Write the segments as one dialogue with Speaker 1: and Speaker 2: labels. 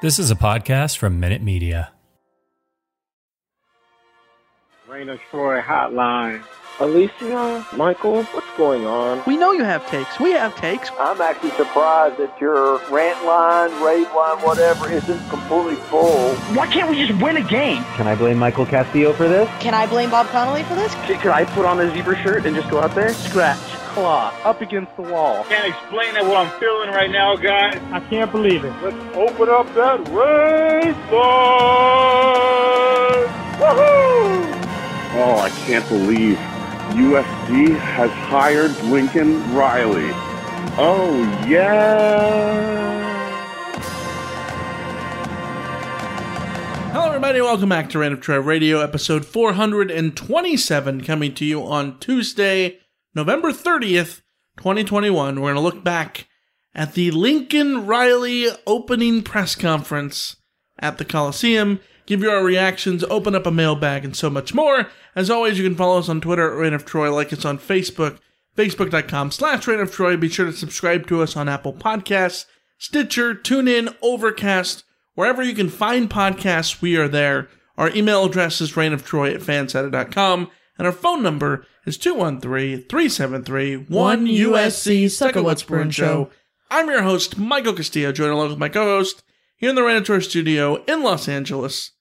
Speaker 1: This is a podcast from Minute Media.
Speaker 2: Reign of Troy Hotline.
Speaker 3: Alicia, Michael, what's going on?
Speaker 4: We know you have takes. We have takes.
Speaker 3: I'm actually surprised that your rant line, rave line, whatever, isn't completely full.
Speaker 4: Why can't we just win a game?
Speaker 5: Can I blame Michael Castillo for this?
Speaker 6: Can I blame Bob Connolly for this?
Speaker 3: Could I put on a zebra shirt and just go out there?
Speaker 4: Scratch, claw, up against the wall.
Speaker 2: Can't explain it what I'm feeling right now, guys.
Speaker 4: I can't believe it.
Speaker 2: Let's open up that race. Woohoo!
Speaker 7: Oh, I can't believe USC has hired Lincoln Riley. Oh, yeah.
Speaker 8: Hello, everybody. Welcome back to Reign of Troy Radio, episode 427, coming to you on Tuesday, November 30th, 2021. We're going to look back at the Lincoln Riley opening press conference at the Coliseum, give you our reactions, open up a mailbag, and so much more. As always, you can follow us on Twitter at Reign of Troy, like us on Facebook, facebook.com slash Reign of Troy. Be sure to subscribe to us on Apple Podcasts, Stitcher, TuneIn, Overcast, wherever you can find podcasts, we are there. Our email address is reignoftroy at fansided.com, and our phone number is 213-373-1USC, second What's Show. I'm your host, Michael Castillo, joined along with my co-host, here in the Reign studio in Los Angeles,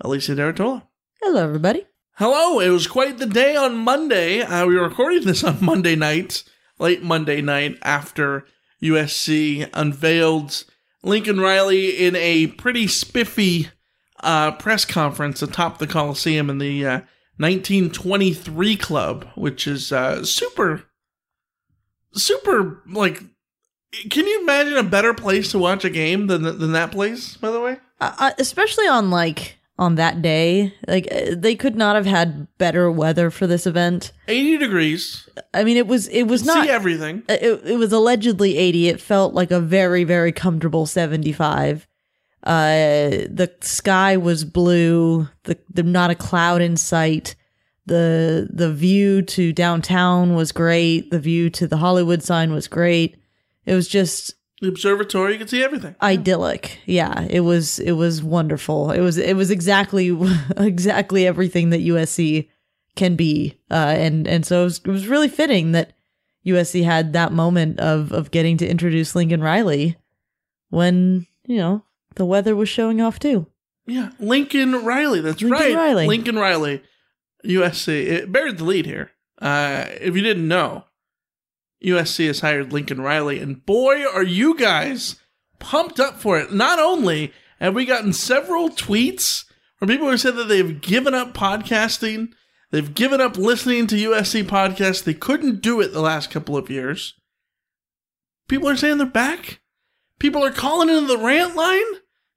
Speaker 8: Alicia de Artola.
Speaker 6: Hello, everybody.
Speaker 8: Hello, it was quite the day on Monday. Uh, we were recording this on Monday night, late Monday night, after USC unveiled Lincoln Riley in a pretty spiffy uh, press conference atop the Coliseum in the uh, 1923 Club, which is uh, super, super, like, can you imagine a better place to watch a game than, than that place, by the way?
Speaker 6: Uh, especially on like on that day, like uh, they could not have had better weather for this event.
Speaker 8: 80 degrees.
Speaker 6: I mean, it was it was not
Speaker 8: See everything.
Speaker 6: It, it was allegedly 80. It felt like a very very comfortable 75. Uh, the sky was blue. The, the not a cloud in sight. The the view to downtown was great. The view to the Hollywood sign was great. It was just
Speaker 8: the observatory. You could see everything.
Speaker 6: Idyllic. Yeah, it was. It was wonderful. It was. It was exactly exactly everything that USC can be. Uh, and and so it was, it was really fitting that USC had that moment of of getting to introduce Lincoln Riley when you know the weather was showing off too.
Speaker 8: Yeah, Lincoln Riley. That's
Speaker 6: Lincoln
Speaker 8: right.
Speaker 6: Riley.
Speaker 8: Lincoln Riley. USC. It buried the lead here. Uh, if you didn't know, USC has hired Lincoln Riley, and boy, are you guys pumped up for it. Not only have we gotten several tweets from people who said that they've given up podcasting, they've given up listening to USC podcasts, they couldn't do it the last couple of years. People are saying they're back. People are calling into the rant line.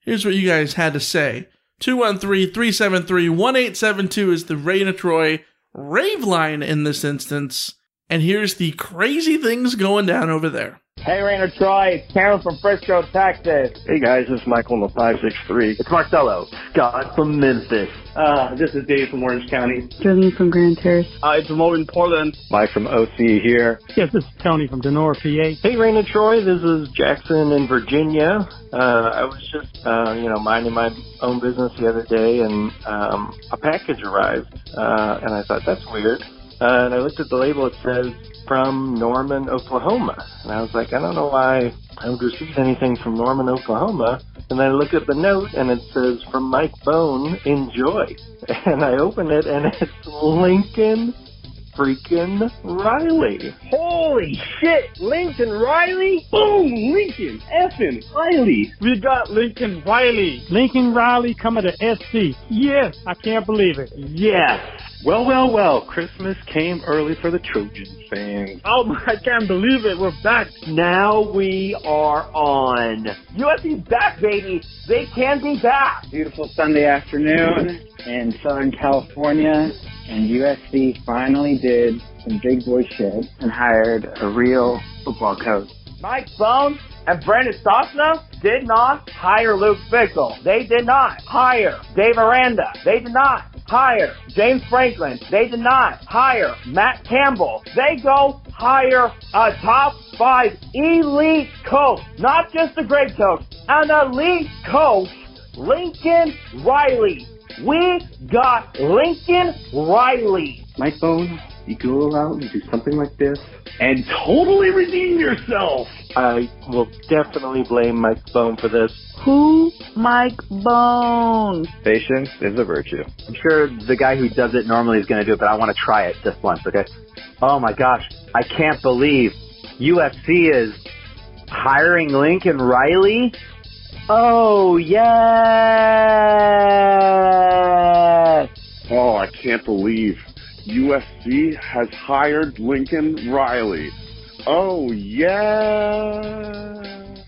Speaker 8: Here's what you guys had to say 213 373 1872 is the Reign of Troy rave line in this instance. And here's the crazy things going down over there.
Speaker 2: Hey, Reign of Troy. It's Karen from Frisco, Texas.
Speaker 3: Hey guys, this is Michael in the 563. It's Marcelo. Scott from Memphis.
Speaker 9: Uh, this is Dave from Orange County.
Speaker 10: Jordan from Grand Terrace.
Speaker 9: Uh, it's Mo in Portland.
Speaker 11: Mike from OC here.
Speaker 12: Yes, this is Tony from Donora, PA.
Speaker 13: Hey, Reign of Troy. This is Jackson in Virginia. Uh, I was just, uh, you know, minding my own business the other day, and um, a package arrived, uh, and I thought that's weird. And I looked at the label. It says from Norman, Oklahoma. And I was like, I don't know why I would receive anything from Norman, Oklahoma. And I look at the note and it says from Mike Bohn, enjoy. And I open it and it's Lincoln freaking Riley.
Speaker 9: Holy shit! Lincoln Riley? Boom! Lincoln effing Riley.
Speaker 12: We got Lincoln Riley. Lincoln Riley coming to SC. Yes, I can't believe it.
Speaker 11: Yes. Well, well, well. Christmas came early for the Trojan fans.
Speaker 9: Oh my, I can't believe it. We're back.
Speaker 3: Now we are on. USC's back, baby. They can be back.
Speaker 10: Beautiful Sunday afternoon in Southern California, and USC finally did some big boy shit and hired a real football coach.
Speaker 3: Mike Bohns and Brandon Sosna did not hire Luke Fickell. They did not hire Dave Aranda. They did not hire James Franklin. They did not hire Matt Campbell. They go hire a top five elite coach, not just a great coach, an elite coach, Lincoln Riley. We got Lincoln Riley.
Speaker 11: Mike Bohn, you go out and do something like this.
Speaker 7: And totally redeem yourself.
Speaker 13: I will definitely blame Mike Bohn for this.
Speaker 14: Who? Mike Bohn.
Speaker 15: Patience is a virtue. I'm sure the guy who does it normally is going to do it, but I want to try it just once, okay? Oh my gosh, I can't believe USC is hiring Lincoln Riley. Oh, yes!
Speaker 7: Oh, I can't believe USC has hired Lincoln Riley. Oh, yeah.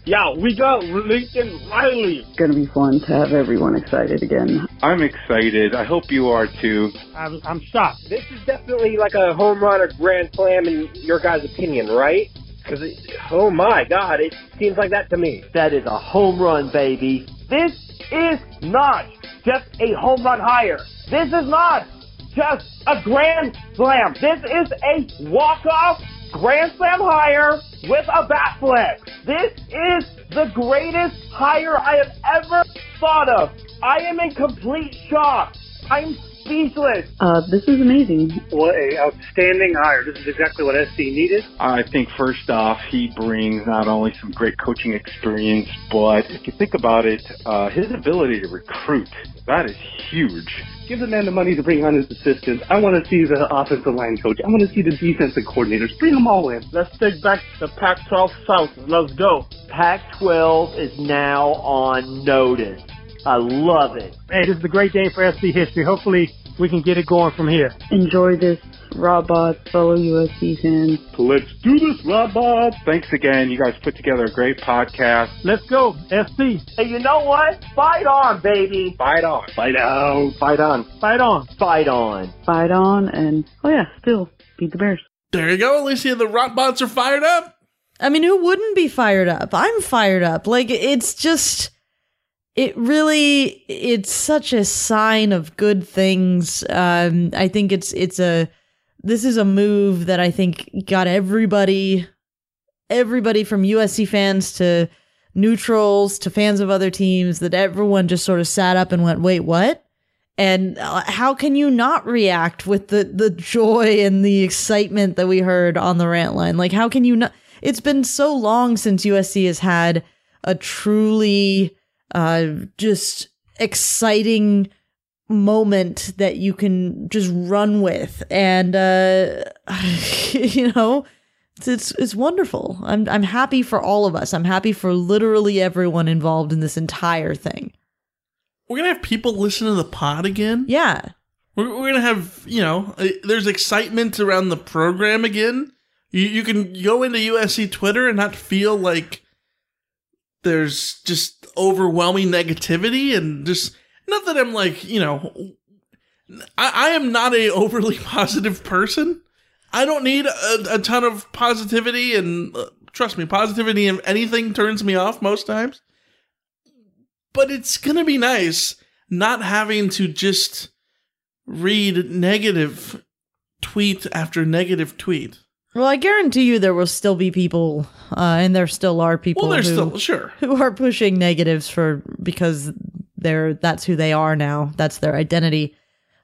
Speaker 9: Yeah, we got Lincoln Riley.
Speaker 14: It's gonna be fun to have everyone excited again.
Speaker 11: I'm excited. I hope you are too.
Speaker 12: I'm, I'm shocked.
Speaker 16: This is definitely like a home run or grand slam in your guys' opinion, right? Because, oh my God, it seems like that to me.
Speaker 3: That is a home run, baby. This is not just a home run hire. This is not just a grand slam. This is a walk-off grand slam hire with a bat flip. This is the greatest hire I have ever thought of. I am in complete shock. I'm speechless.
Speaker 14: Uh, this is amazing.
Speaker 9: What a outstanding hire. This is exactly what SC needed.
Speaker 11: I think first off, he brings not only some great coaching experience, but if you think about it, uh, his ability to recruit, that is huge.
Speaker 9: Give the man the money to bring on his assistants. I want to see the offensive line coach. I want to see the defensive coordinators. Bring them all in. Let's take back the Pac-12 South. Let's go.
Speaker 3: Pac-12 is now on notice. I love it.
Speaker 12: Hey, this is a great day for SC history. Hopefully, we can get it going from here.
Speaker 14: Enjoy this, Rotbots, fellow USC fans.
Speaker 7: Let's do this, Rotbots.
Speaker 11: Thanks again. You guys put together a great podcast.
Speaker 12: Let's go, SC.
Speaker 3: Hey, you know what? Fight on, baby.
Speaker 16: Fight on.
Speaker 7: Fight out.
Speaker 13: Fight on.
Speaker 12: Fight on.
Speaker 3: Fight on.
Speaker 14: Fight on, and oh yeah, still beat the Bears.
Speaker 8: There you go, Alicia. The Rotbots are fired up.
Speaker 6: I mean, who wouldn't be fired up? I'm fired up. Like it's just it really it's such a sign of good things. Um I think it's it's a this is a move that I think got everybody everybody from USC fans to neutrals to fans of other teams that everyone just sort of sat up and went, "Wait, what?" And uh, how can you not react with the the joy and the excitement that we heard on the rant line? Like how can you not It's been so long since USC has had a truly uh just exciting moment that you can just run with. And uh you know it's, it's it's wonderful. I'm i'm happy for all of us. I'm happy for literally everyone involved in this entire thing.
Speaker 8: We're gonna have people listen to the pod again.
Speaker 6: yeah.
Speaker 8: We're, we're gonna have you know, uh, there's excitement around the program again. You you can go into USC Twitter and not feel like there's just overwhelming negativity and just not that I'm like you know, I, I am not a overly positive person. I don't need a, a ton of positivity, and uh, trust me, positivity in anything turns me off most times. But it's gonna be nice not having to just read negative tweet after negative tweet.
Speaker 6: Well i guarantee you there will still be people uh and there still are people
Speaker 8: Well, there's
Speaker 6: who,
Speaker 8: still sure.
Speaker 6: who are pushing negatives for because they're that's who they are now. That's their identity.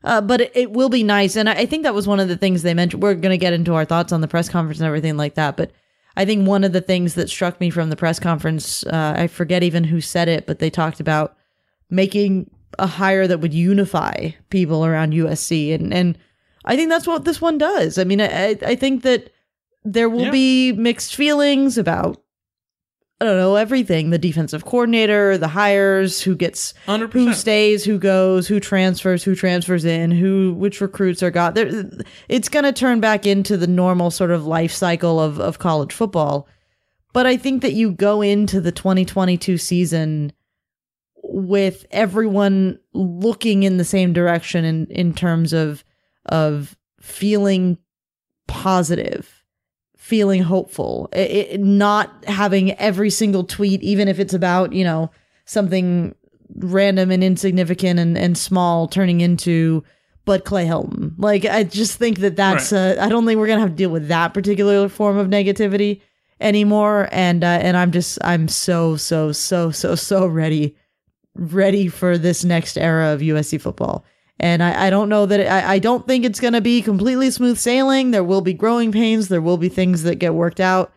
Speaker 6: Uh, but it, it will be nice. And I, I think that was one of the things they mentioned. We're going to get into our thoughts on the press conference and everything like that. But i think one of the things that struck me from the press conference uh, i forget even who said it but they talked about making a hire that would unify people around usc and and i think that's what this one does. I mean i i think that there will
Speaker 8: Yeah.
Speaker 6: be mixed feelings about I don't know everything the defensive coordinator, the hires, who gets
Speaker 8: 100%.
Speaker 6: who stays, who goes, who transfers, who transfers in, who which recruits are got. There, it's going to turn back into the normal sort of life cycle of of college football. But I think that you go into the 2022 season with everyone looking in the same direction in in terms of of feeling positive feeling hopeful. It, it- not having every single tweet even if it's about you know something random and insignificant and, and small turning into but clay helton like i just think that that's uh, i don't think we're gonna have to deal with that particular form of negativity anymore. And uh, and i'm just i'm so so so so so ready ready for this next era of usc football and I, I don't know that I, I don't think it's going to be completely smooth sailing. There will be growing pains. There will be things that get worked out.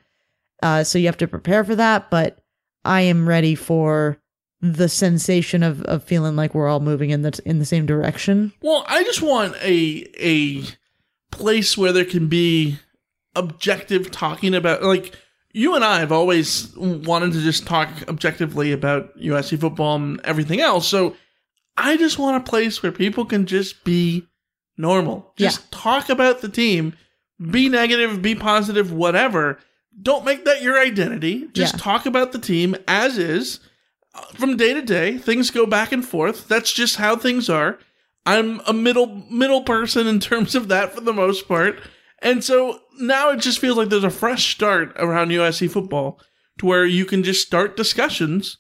Speaker 6: Uh, so you have to prepare for that. But I am ready for the sensation of, of feeling like we're all moving in the in the same direction.
Speaker 8: Well, I just want a a place where there can be objective talking about like you and I have always wanted to just talk objectively about USC football and everything else. So I just want a place where people can just be normal. Just talk about the team, be negative, be positive, whatever. Don't make that your identity. Just
Speaker 6: Yeah.
Speaker 8: talk about the team as is from day to day. Things go back and forth. That's just how things are. I'm a middle middle person in terms of that for the most part. And so now it just feels like there's a fresh start around USC football to where you can just start discussions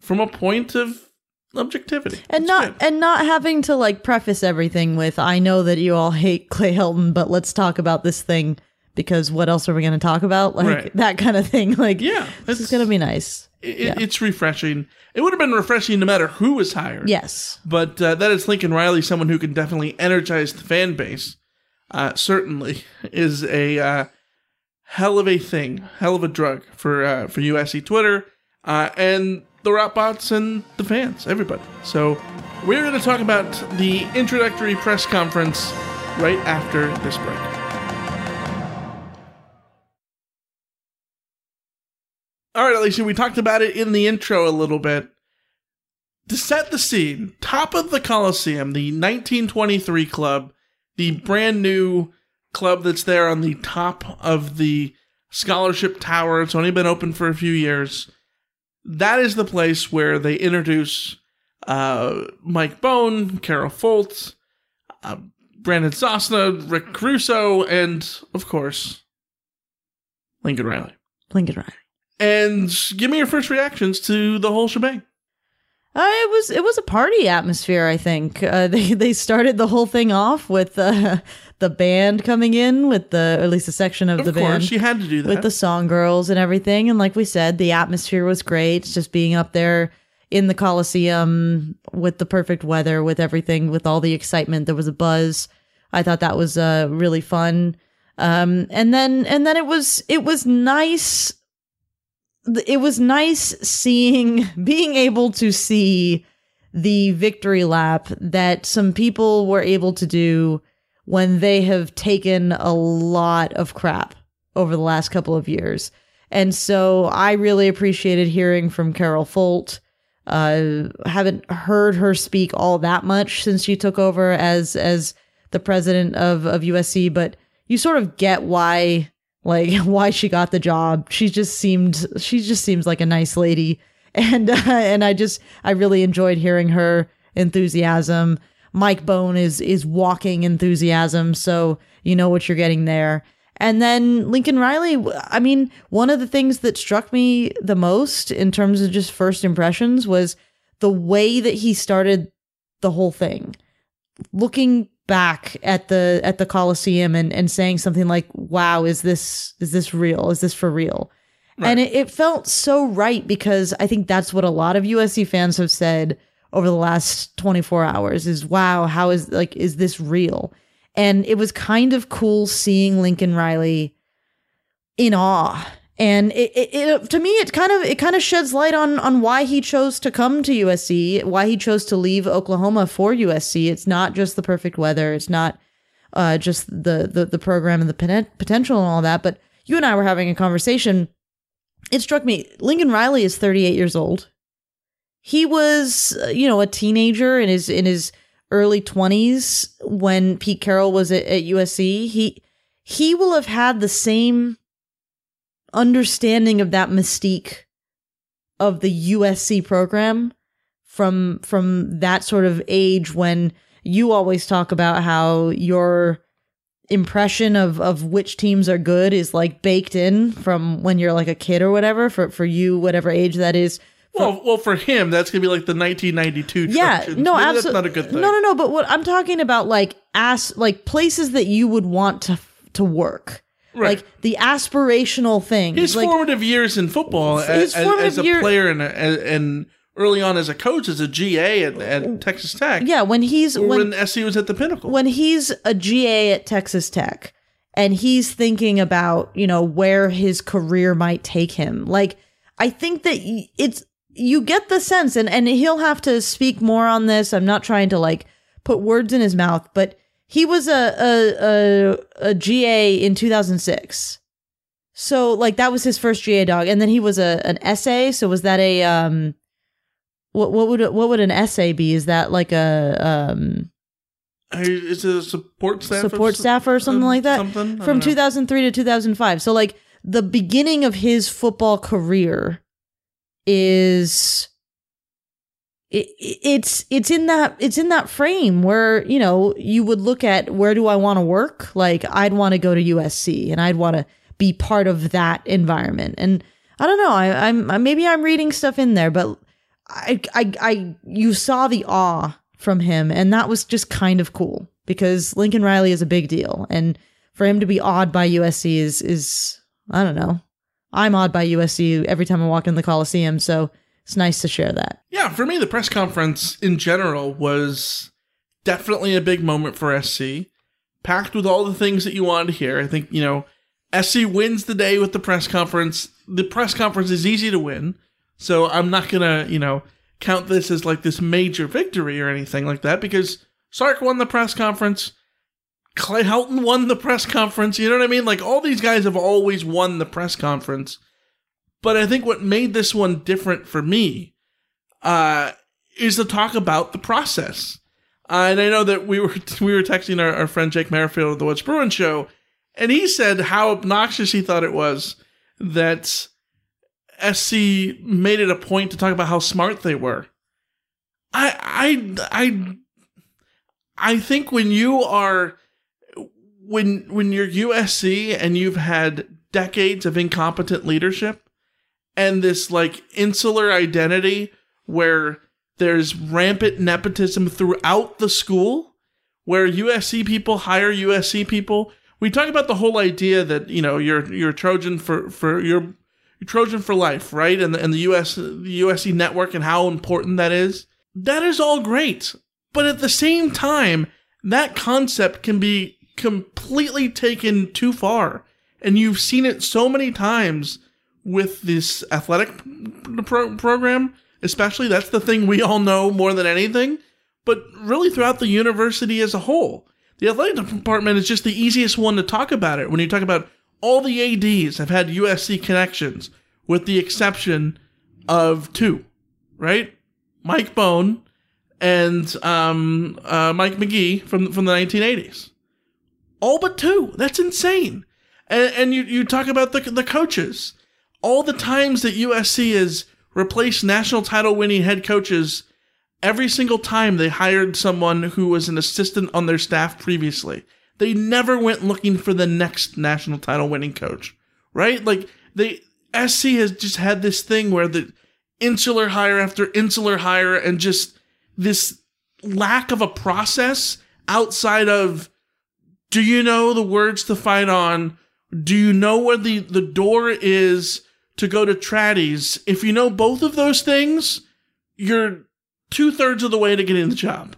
Speaker 8: from a point of objectivity.
Speaker 6: And not and not having to like preface everything with I know that you all hate Clay Helton, but let's talk about this thing because what else are we going to talk about? Like
Speaker 8: Right.
Speaker 6: that kind of thing. Like
Speaker 8: Yeah,
Speaker 6: this is going to be nice.
Speaker 8: It,
Speaker 6: Yeah.
Speaker 8: It's refreshing. It would have been refreshing no matter who was hired.
Speaker 6: Yes.
Speaker 8: But uh, that is Lincoln Riley, someone who can definitely energize the fan base. Uh, certainly is a uh, hell of a thing, hell of a drug for uh, for USC Twitter uh, and the Rotbots and the fans, everybody. So we're going to talk about the introductory press conference right after this break. All right, Alicia, we talked about it in the intro a little bit. To set the scene, top of the Coliseum, the 1923 club, the brand new club that's there on the top of the scholarship tower. It's only been open for a few years. That is the place where they introduce uh, Mike Bohn, Carol Folt, uh, Brandon Sosna, Rick Caruso, and of course, Lincoln Riley.
Speaker 6: Lincoln Riley.
Speaker 8: And give me your first reactions to the whole shebang.
Speaker 6: Uh, it was it was a party atmosphere. I think uh, they they started the whole thing off with uh, the band coming in with the or at least a section of,
Speaker 8: Of
Speaker 6: the band.
Speaker 8: course, you had to do that.
Speaker 6: with the song girls and everything. And like we said, the atmosphere was great. Just being up there in the Coliseum with the perfect weather, with everything, with all the excitement. There was a buzz. I thought that was uh, really fun. Um, and then and then it was it was nice. It was nice seeing being able to see the victory lap that some people were able to do when they have taken a lot of crap over the last couple of years. And so I really appreciated hearing from Carol Folt. Uh, haven't heard her speak all that much since she took over as as the president of of USC, but you sort of get why like why she got the job. She just seemed she just seems like a nice lady, and uh, and I just I really enjoyed hearing her enthusiasm. Mike Bohn is is walking enthusiasm, so you know what you're getting there. And then Lincoln Riley, I mean, one of the things that struck me the most in terms of just first impressions was the way that he started the whole thing. Looking back at the at the Coliseum and, and saying something like, Wow, is this is this real? Is this for real? And it, it felt so right because I think that's what a lot of USC fans have said over the last 24 hours is wow, how is like is this real? And it was kind of cool seeing Lincoln Riley in awe. And it, it, it to me it kind of it kind of sheds light on on why he chose to come to USC, why he chose to leave Oklahoma for USC. It's not just the perfect weather, it's not uh, just the, the the program and the poten- potential and all that, but you and I were having a conversation. It struck me Lincoln Riley is 38 years old. He was, uh, you know, a teenager in his in his early 20s when Pete Carroll was at, at USC. He he will have had the same understanding of that mystique of the USC program from from that sort of age when you always talk about how your impression of of which teams are good is like baked in from when you're like a kid or whatever for for you whatever age that is
Speaker 8: Well, well, for him, that's gonna be like the 1992.
Speaker 6: yeah no
Speaker 8: Maybe
Speaker 6: absolutely
Speaker 8: That's not a good thing.
Speaker 6: no no no but what i'm talking about like ass like places that you would want to to work
Speaker 8: Right.
Speaker 6: like the aspirational thing
Speaker 8: His
Speaker 6: like
Speaker 8: formative years in football, as, as, as a
Speaker 6: year-
Speaker 8: player and, and and early on as a coach, as a GA at, at Texas Tech.
Speaker 6: yeah when he's when,
Speaker 8: when, SC was at the pinnacle.
Speaker 6: when he's a GA at Texas Tech and he's thinking about, you know, where his career might take him. Like I think that it's you get the sense and and he'll have to speak more on this. I'm not trying to like put words in his mouth, but he was a a a, a GA in 2006. So like that was his first GA dog and then he was a an essay, so was that a um what what would what would an essay be? Is that like a um
Speaker 8: Is it a support staff?
Speaker 6: support
Speaker 8: s-
Speaker 6: staffer or something
Speaker 8: um,
Speaker 6: like that
Speaker 8: Something
Speaker 6: from 2003 to 2005 so like the beginning of his football career is it, it's it's in that it's in that frame where you know you would look at where do I want to work? Like I'd want to go to USC and I'd want to be part of that environment. And I don't know I, I'm maybe I'm reading stuff in there but I I I you saw the awe from him and that was just kind of cool because Lincoln Riley is a big deal. And for him to be awed by USC is is I don't know I'm awed by USC every time I walk in the Coliseum so it's nice to share that.
Speaker 8: Yeah, for me, the press conference in general was definitely a big moment for SC, packed with all the things that you wanted to hear. I think, you know, SC wins the day with the press conference. The press conference is easy to win, so I'm not going to, you know, count this as like this major victory or anything like that because Sark won the press conference. Clay Helton won the press conference. You know what I mean? Like all these guys have always won the press conference. But I think what made this one different for me uh, is to talk about the process. Uh, and I know that we were we were texting our, our friend Jake Merrifield of the What's Bruin show, and he said how obnoxious he thought it was that SC made it a point to talk about how smart they were. I I I I think when you are when when you're USC and you've had decades of incompetent leadership and this like insular identity where there's rampant nepotism throughout the school where USC people hire USC people. We talk about the whole idea that, you know, you're you're Trojan for for you're Trojan for life, right? And the, and the US the USC network and how important that is. That is all great. But at the same time, that concept can be completely taken too far. And you've seen it so many times with this athletic pro- program, especially. That's the thing we all know more than anything. But really, throughout the university as a whole, the athletic department is just the easiest one to talk about it. When you talk about all the ADs have had USC connections, with the exception of two, right? Mike Bohn and um, uh, Mike McGee from from the 1980s. All but two. That's insane. And, and you, you talk about the the coaches. All the times that USC has replaced national title winning head coaches, every single time they hired someone who was an assistant on their staff previously. They never went looking for the next national title winning coach, right? Like they SC has just had this thing where the insular hire after insular hire and just this lack of a process outside of do you know the words to fight on? Do you know where the, the door is to go to Traddy's? If you know both of those things, you're two thirds of the way to getting the job.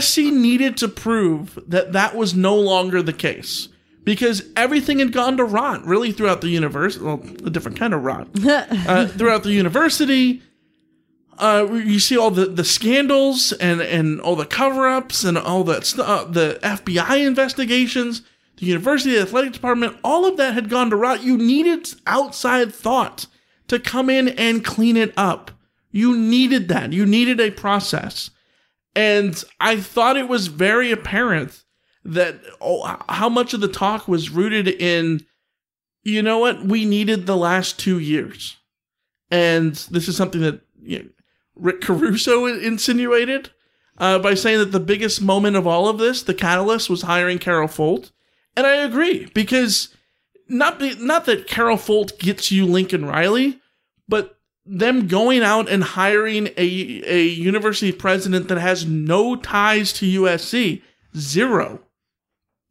Speaker 8: SC needed to prove that that was no longer the case because everything had gone to rot really throughout the university. Well, a different kind of rot. uh, throughout the university, uh, you see all the, the scandals and, and all the cover ups and all the st- uh, the FBI investigations. the university, the athletic department, all of that had gone to rot. You needed outside thought to come in and clean it up. You needed that. You needed a process. And I thought it was very apparent that oh, how much of the talk was rooted in, you know what, we needed the last two years. And this is something that you know, Rick Caruso insinuated uh, by saying that the biggest moment of all of this, the catalyst, was hiring Carol Folt. And I agree because not not that Carol Folt gets you Lincoln Riley, but them going out and hiring a a university president that has no ties to USC, zero,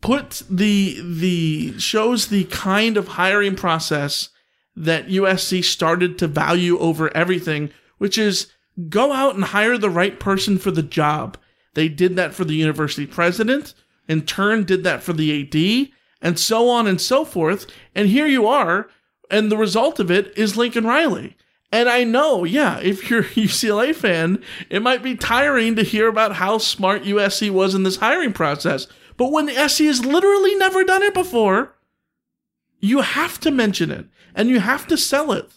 Speaker 8: put the the shows the kind of hiring process that USC started to value over everything, which is go out and hire the right person for the job. They did that for the university president, in turn did that for the AD, and so on and so forth. And here you are, and the result of it is Lincoln Riley. And I know, yeah, if you're a UCLA fan, it might be tiring to hear about how smart USC was in this hiring process. But when the SC has literally never done it before, you have to mention it and you have to sell it.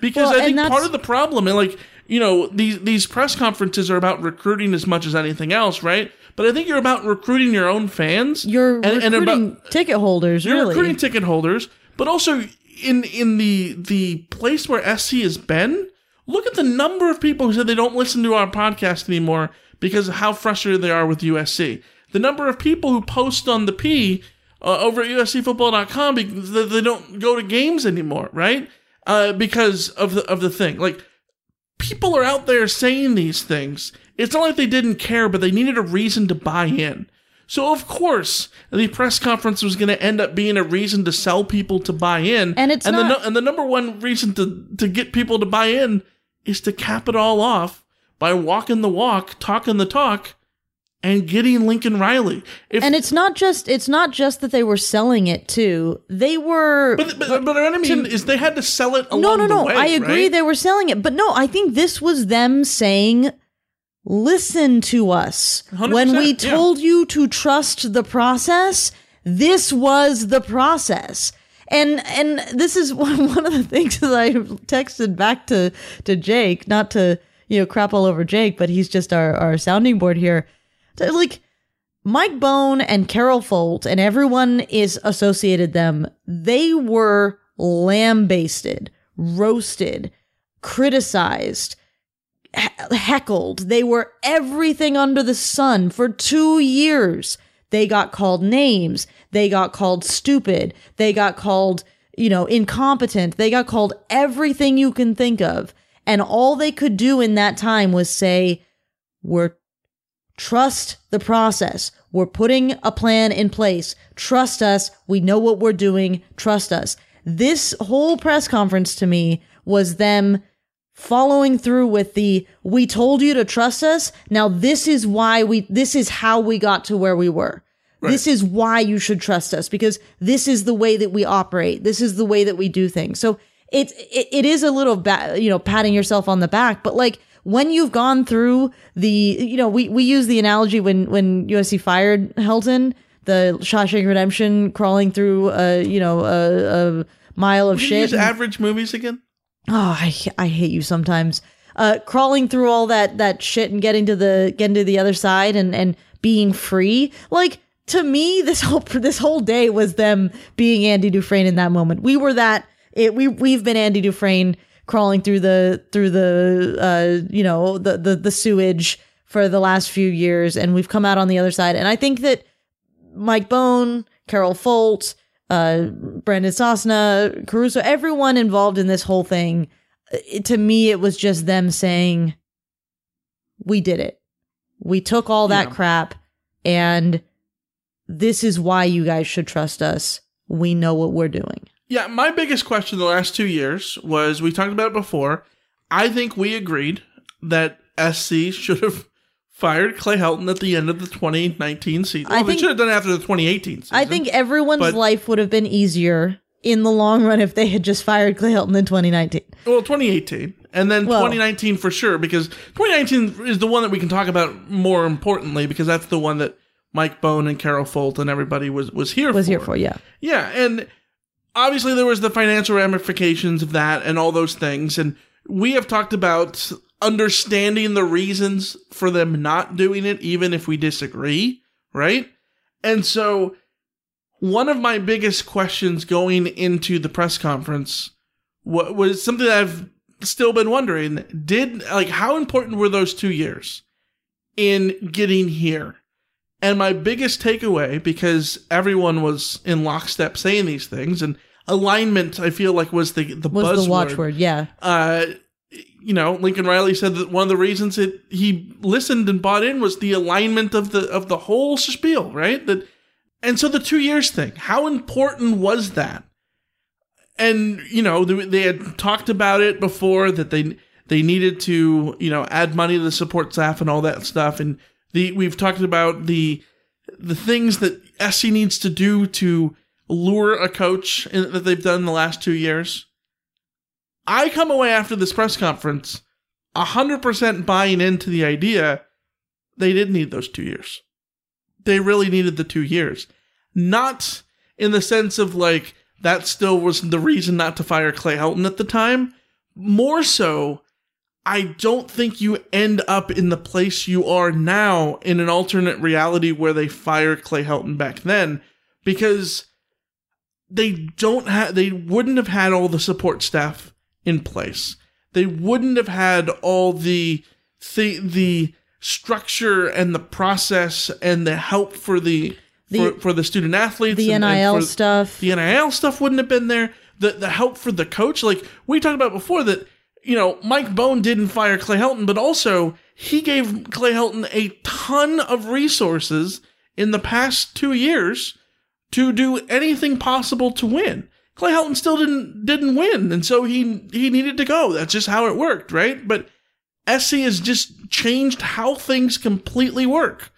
Speaker 8: Because
Speaker 6: Well,
Speaker 8: I think part of the problem, and like, you know, these these press conferences are about recruiting as much as anything else, right? But I think you're about recruiting your own fans.
Speaker 6: You're
Speaker 8: and, and
Speaker 6: recruiting
Speaker 8: about
Speaker 6: ticket holders,
Speaker 8: you're
Speaker 6: really.
Speaker 8: recruiting ticket holders, but also in in the the place where SC has been. Look at the number of people who said they don't listen to our podcast anymore because of how frustrated they are with USC. The number of people who post on the P uh, over at USCFootball.com because they they don't go to games anymore, right? Uh, because of the of the thing, like people are out there saying these things. It's not like they didn't care, but they needed a reason to buy in. So of course, the press conference was going to end up being a reason to sell people to buy in,
Speaker 6: And it's
Speaker 8: and the
Speaker 6: not-
Speaker 8: no- and the number one reason to to get people to buy in is to cap it all off by walking the walk, talking the talk, and getting Lincoln Riley. If,
Speaker 6: and it's not just it's not just that they were selling it too. They were
Speaker 8: but, but, but what I mean is they had to sell it
Speaker 6: No, no, no.
Speaker 8: way,
Speaker 6: I agree
Speaker 8: right?
Speaker 6: they were selling it. But no, I think this was them saying listen to us. When
Speaker 8: 100%,
Speaker 6: we
Speaker 8: yeah.
Speaker 6: told you to trust the process, this was the process. And and this is one, one of the things that I texted back to to Jake, not to, you know, crap all over Jake, but he's just our, our sounding board here. Like Mike Bohn and Carol Folt and everyone is associated them. They were lambasted, roasted, criticized, heckled. They were everything under the sun for two years. They got called names. They got called stupid. They got called, you know, incompetent. They got called everything you can think of. And all they could do in that time was say, we're Trust the process. We're putting a plan in place. Trust us. We know what we're doing. Trust us. This whole press conference to me was them following through with the we told you to trust us. Now this is why we this is how we got to where we were. This is why you should trust us because this is the way that we operate. This is the way that we do things. So it it, it is a little ba- you know patting yourself on the back, but like when you've gone through the you know we we use the analogy when when USC fired Helton, the Shawshank Redemption crawling through a you know a, a mile of shit.
Speaker 8: use average movies again.
Speaker 6: Oh, I I hate you sometimes. Uh, crawling through all that that shit and getting to the getting to the other side and and being free. Like to me, this whole this whole day was them being Andy Dufresne in that moment. We were that. It we we've been Andy Dufresne crawling through the through the uh you know the the the sewage for the last few years, and we've come out on the other side. And I think that Mike Bohn, Carol Folt, uh, Brandon Sosna, Caruso, everyone involved in this whole thing, it, to me, it was just them saying, we did it. We took all that
Speaker 8: Yeah.
Speaker 6: crap and this is why you guys should trust us. We know what we're doing.
Speaker 8: Yeah, my biggest question the last two years was we talked about it before. I think we agreed that SC should have fired Clay Helton at the end of the 2019 season.
Speaker 6: I
Speaker 8: Well, they
Speaker 6: think-
Speaker 8: should have done it after the 2018 season.
Speaker 6: I think everyone's
Speaker 8: But-
Speaker 6: life would have been easier in the long run if they had just fired Clay Helton in 2019.
Speaker 8: Well, 2018. And then
Speaker 6: Well-
Speaker 8: 2019 for sure, because 2019 is the one that we can talk about more importantly, because that's the one that Mike Bohn and Carol Folt and everybody was was here
Speaker 6: was
Speaker 8: for.
Speaker 6: here for yeah.
Speaker 8: Yeah, and obviously there was the financial ramifications of that and all those things and we have talked about understanding the reasons for them not doing it even if we disagree, right? And so one of my biggest questions going into the press conference was something that I've still been wondering did like how important were those 2 years in getting here? And my biggest takeaway, because everyone was in lockstep saying these things, and alignment, I feel like was the the
Speaker 6: Was
Speaker 8: buzzword.
Speaker 6: the watchword, yeah.
Speaker 8: Uh, you know, Lincoln Riley said that one of the reasons that he listened and bought in was the alignment of the of the whole spiel, right? That, and so the two years thing, how important was that? And you know, they, they had talked about it before that they they needed to you know add money to the support staff and all that stuff, and the we've talked about the the things that SC needs to do to lure a coach in, that they've done the last two years. I come away after this press conference 100% buying into the idea they did need those two years. They really needed the two years. Not in the sense of like, that still was the reason not to fire Clay Helton at the time. More so, I don't think you end up in the place you are now in an alternate reality where they fire Clay Helton back then because they don't have they wouldn't have had all the support staff in place. They wouldn't have had all the the, the structure and the process and the help for the,
Speaker 6: The-
Speaker 8: for, for the student athletes
Speaker 6: The
Speaker 8: and- and
Speaker 6: NIL
Speaker 8: for-
Speaker 6: stuff.
Speaker 8: the NIL stuff wouldn't have been there. The the help for the coach, like we talked about before, that you know Mike Bohn didn't fire Clay Helton, but also he gave Clay Helton a ton of resources in the past two years to do anything possible to win. Clay Helton still didn't didn't win, and so he he needed to go. That's just how it worked, right? But SC has just changed how things completely work.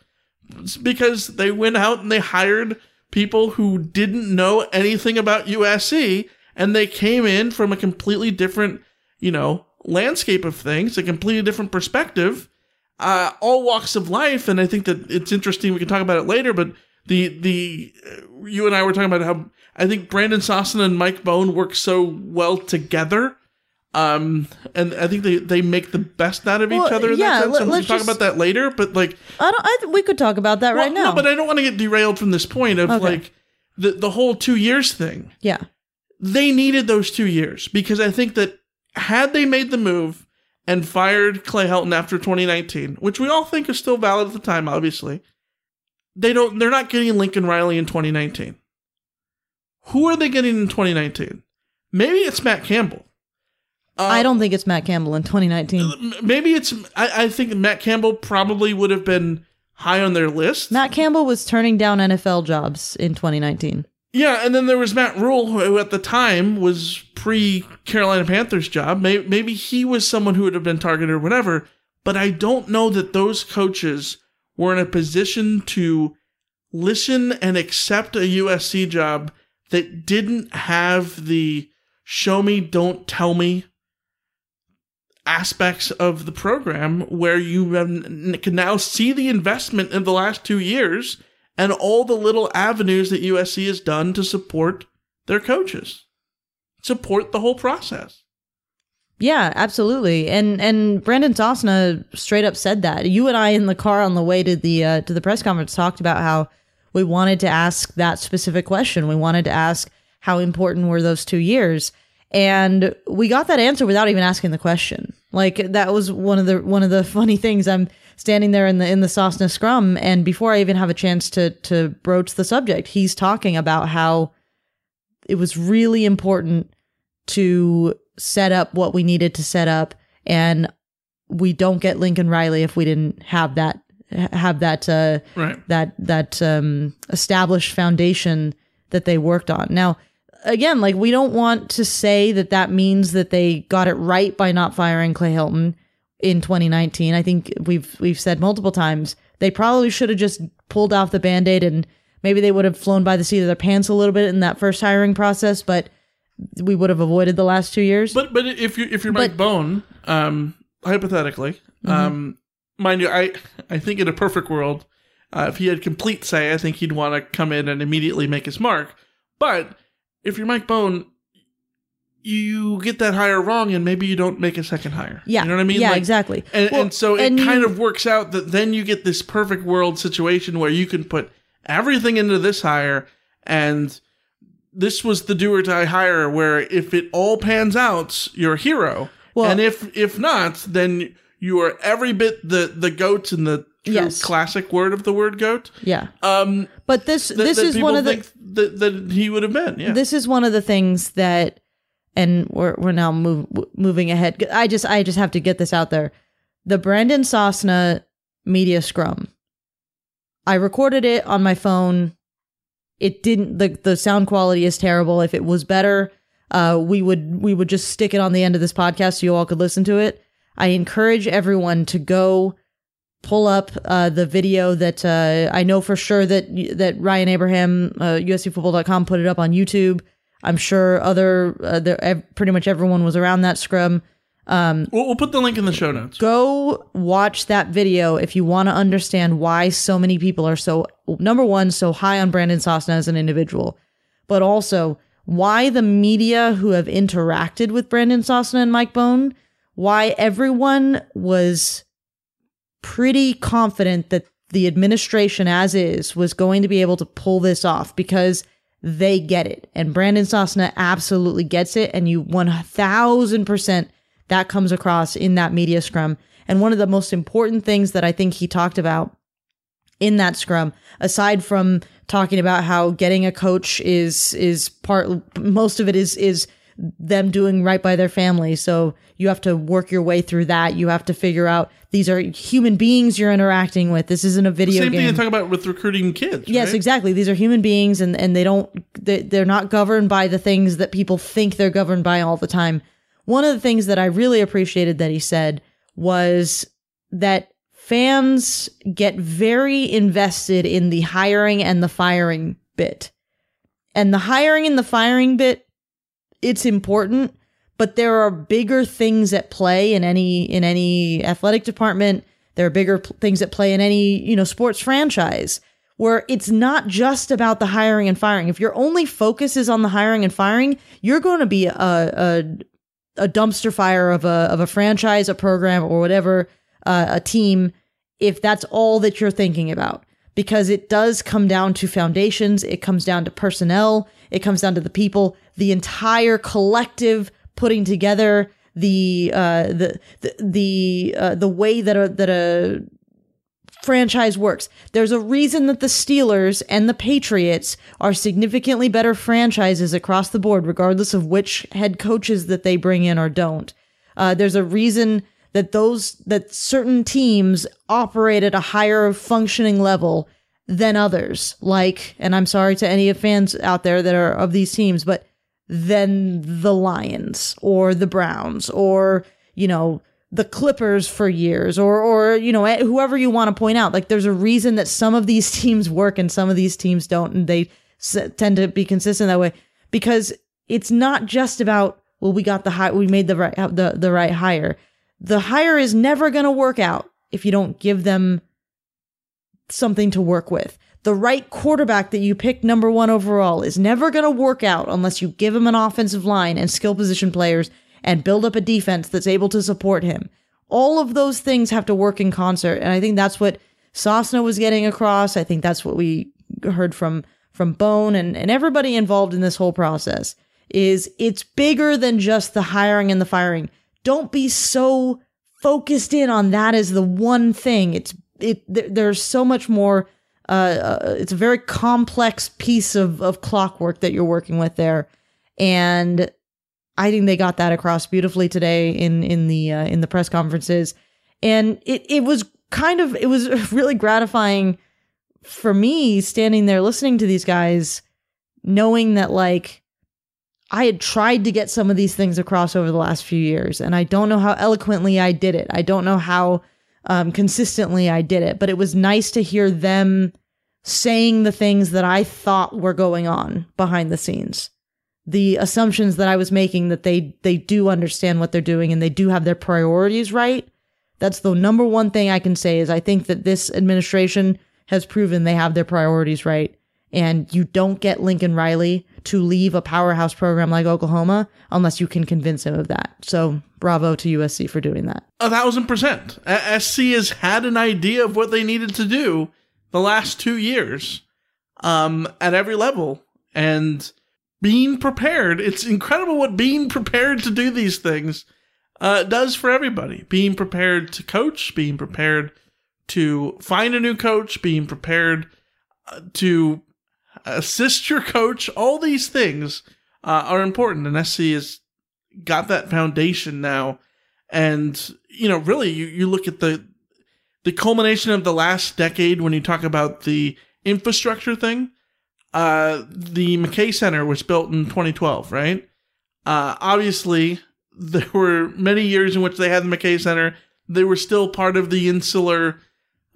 Speaker 8: It's because they went out and they hired people who didn't know anything about USC and they came in from a completely different, you know, landscape of things, a completely different perspective, uh, all walks of life. And I think that it's interesting. We can talk about it later, but the, the, uh, you and I were talking about how I think Brandon Sosna and Mike Bohn work so well together. Um, and I think they, they make the best out of each other in
Speaker 6: yeah,
Speaker 8: that sense.
Speaker 6: let-
Speaker 8: And we can
Speaker 6: let's
Speaker 8: talk about that later, but like,
Speaker 6: I don't. I th- we could talk about that right now.
Speaker 8: No, but I don't want to get derailed from this point of
Speaker 6: Okay.
Speaker 8: like the the whole two years thing.
Speaker 6: yeah,
Speaker 8: They needed those two years because I think that had they made the move and fired Clay Helton after 2019, which we all think is still valid at the time, obviously, they don't. They're not getting Lincoln Riley in 2019. Who are they getting in 2019? Maybe it's Matt Campbell.
Speaker 6: Uh, I don't think it's Matt Campbell in 2019.
Speaker 8: Maybe it's. I, I think Matt Campbell probably would have been high on their list.
Speaker 6: Matt Campbell was turning down NFL jobs in 2019.
Speaker 8: Yeah, and then there was Matt Rhule, who at the time was pre Carolina Panthers job. Maybe, maybe he was someone who would have been targeted or whatever. But I don't know that those coaches were in a position to listen and accept a USC job that didn't have the show me, don't tell me aspects of the program where you can now see the investment in the last two years and all the little avenues that USC has done to support their coaches, support the whole process.
Speaker 6: Yeah, absolutely. And and Brandon Sosna straight up said that. You and I in the car on the way to the uh, to the press conference talked about how we wanted to ask that specific question. We wanted to ask how important were those 2 years? And we got that answer without even asking the question. Like that was one of the one of the funny things. I'm standing there in the in the Sosna scrum and before I even have a chance to to broach the subject, he's talking about how it was really important to set up what we needed to set up and we don't get Lincoln Riley if we didn't have that have that uh
Speaker 8: Right.
Speaker 6: that that um established foundation that they worked on. Now again, like we don't want to say that that means that they got it right by not firing Clay Helton in 2019. I think we've we've said multiple times they probably should have just pulled off the band-aid and maybe they would have flown by the seat of their pants a little bit in that first hiring process, but we would have avoided the last two years.
Speaker 8: But but if you if you're Mike Bohn, um, hypothetically,
Speaker 6: Mm-hmm.
Speaker 8: um, mind you, I I think in a perfect world, Uh, if he had complete say, I think he'd want to come in and immediately make his mark. But if you're Mike Bohn, you get that hire wrong, and maybe you don't make a second hire.
Speaker 6: Yeah.
Speaker 8: you know what I mean.
Speaker 6: Yeah, exactly.
Speaker 8: And,
Speaker 6: Well,
Speaker 8: and so it
Speaker 6: and
Speaker 8: kind
Speaker 6: you-
Speaker 8: of works out that then you get this perfect world situation where you can put everything into this hire, and this was the do or die hire. Where if it all pans out, you're a hero.
Speaker 6: Well-
Speaker 8: and if if not, then you are every bit the the goat in the
Speaker 6: Yes.
Speaker 8: classic word of the word goat.
Speaker 6: Yeah.
Speaker 8: Um,
Speaker 6: but this
Speaker 8: that-
Speaker 6: this is one of the
Speaker 8: that, that he would have been. Yeah.
Speaker 6: this is one of the things that and we're we're now move, moving ahead i just i just have to get this out there the brandon sosna media scrum i recorded it on my phone it didn't the the sound quality is terrible if it was better uh we would we would just stick it on the end of this podcast so you all could listen to it i encourage everyone to go pull up uh, the video that uh, I know for sure that that Ryan Abraham, uh, USCFootball.com, put it up on YouTube. I'm sure other uh, pretty much everyone was around that scrum. Um,
Speaker 8: we'll, we'll put the link in the show notes.
Speaker 6: Go watch that video if you want to understand why so many people are so number one so high on Brandon Sosna as an individual, but also why the media who have interacted with Brandon Sosna and Mike Bohn, why everyone was pretty confident that the administration as is was going to be able to pull this off because they get it. And Brandon Sosna absolutely gets it. And you 1000% that comes across in that media scrum. And one of the most important things that I think he talked about in that scrum, aside from talking about how getting a coach is, is part, most of it is, is them doing right by their family. So you have to work your way through that. You have to figure out these are human beings you're interacting with. This isn't a video
Speaker 8: Same
Speaker 6: game.
Speaker 8: thing I talk about with recruiting kids.
Speaker 6: Yes,
Speaker 8: right?
Speaker 6: exactly. These are human beings, and and they don't they, they're not governed by the things that people think they're governed by all the time. One of the things that I really appreciated that he said was that fans get very invested in the hiring and the firing bit, and the hiring and the firing bit, it's important, but there are bigger things at play in any in any athletic department. There are bigger p- things at play in any you know sports franchise where it's not just about the hiring and firing. If your only focus is on the hiring and firing you're going to be a a, a dumpster fire of a of a franchise a program or whatever uh, a team if that's all that you're thinking about. Because it does come down to foundations it comes down to personnel it comes down to the people the entire collective putting together the uh the the the uh, the way that a that a franchise works. There's a reason that the Steelers and the Patriots are significantly better franchises across the board, regardless of which head coaches that they bring in or don't. Uh, there's a reason that those that certain teams operate at a higher functioning level than others. Like, and I'm sorry to any of fans out there that are of these teams, but than the Lions or the Browns or, you know, the Clippers for years or or you know eh, whoever you want to point out like there's a reason that some of these teams work and some of these teams don't and they s- tend to be consistent that way because it's not just about well we got the high we made the right the the right hire. The hire is never going to work out if you don't give them something to work with. The right quarterback that you pick number one overall is never going to work out unless you give him an offensive line and skill position players and build up a defense that's able to support him. All of those things have to work in concert. And I think that's what Sosna was getting across. I think that's what we heard from from Bohn and, and everybody involved in this whole process is it's bigger than just the hiring and the firing. Don't be so focused in on that as the one thing. It's it there, there's so much more uh, uh, it's a very complex piece of, of clockwork that you're working with there. And I think they got that across beautifully today in in the uh, in the press conferences, and it it was kind of it was really gratifying for me standing there listening to these guys, knowing that like I had tried to get some of these things across over the last few years, and I don't know how eloquently I did it. I don't know how um, consistently I did it, but it was nice to hear them saying the things that I thought were going on behind the scenes the assumptions that I was making that they they do understand what they're doing and they do have their priorities right. That's the number one thing I can say is I think that this administration has proven they have their priorities right. And you don't get Lincoln Riley to leave a powerhouse program like Oklahoma unless you can convince him of that. So bravo to USC for doing that.
Speaker 8: A thousand percent. SC has had an idea of what they needed to do the last two years um, at every level. And being prepared, it's incredible what being prepared to do these things uh, does for everybody. Being prepared to coach, being prepared to find a new coach, being prepared uh, to assist your coach, all these things uh, are important. And SC has got that foundation now. And, you know, really, you, you look at the the culmination of the last decade when you talk about the infrastructure thing. Uh, the McKay Center was built in 2012, right? Uh, obviously, there were many years in which they had the McKay Center. They were still part of the insular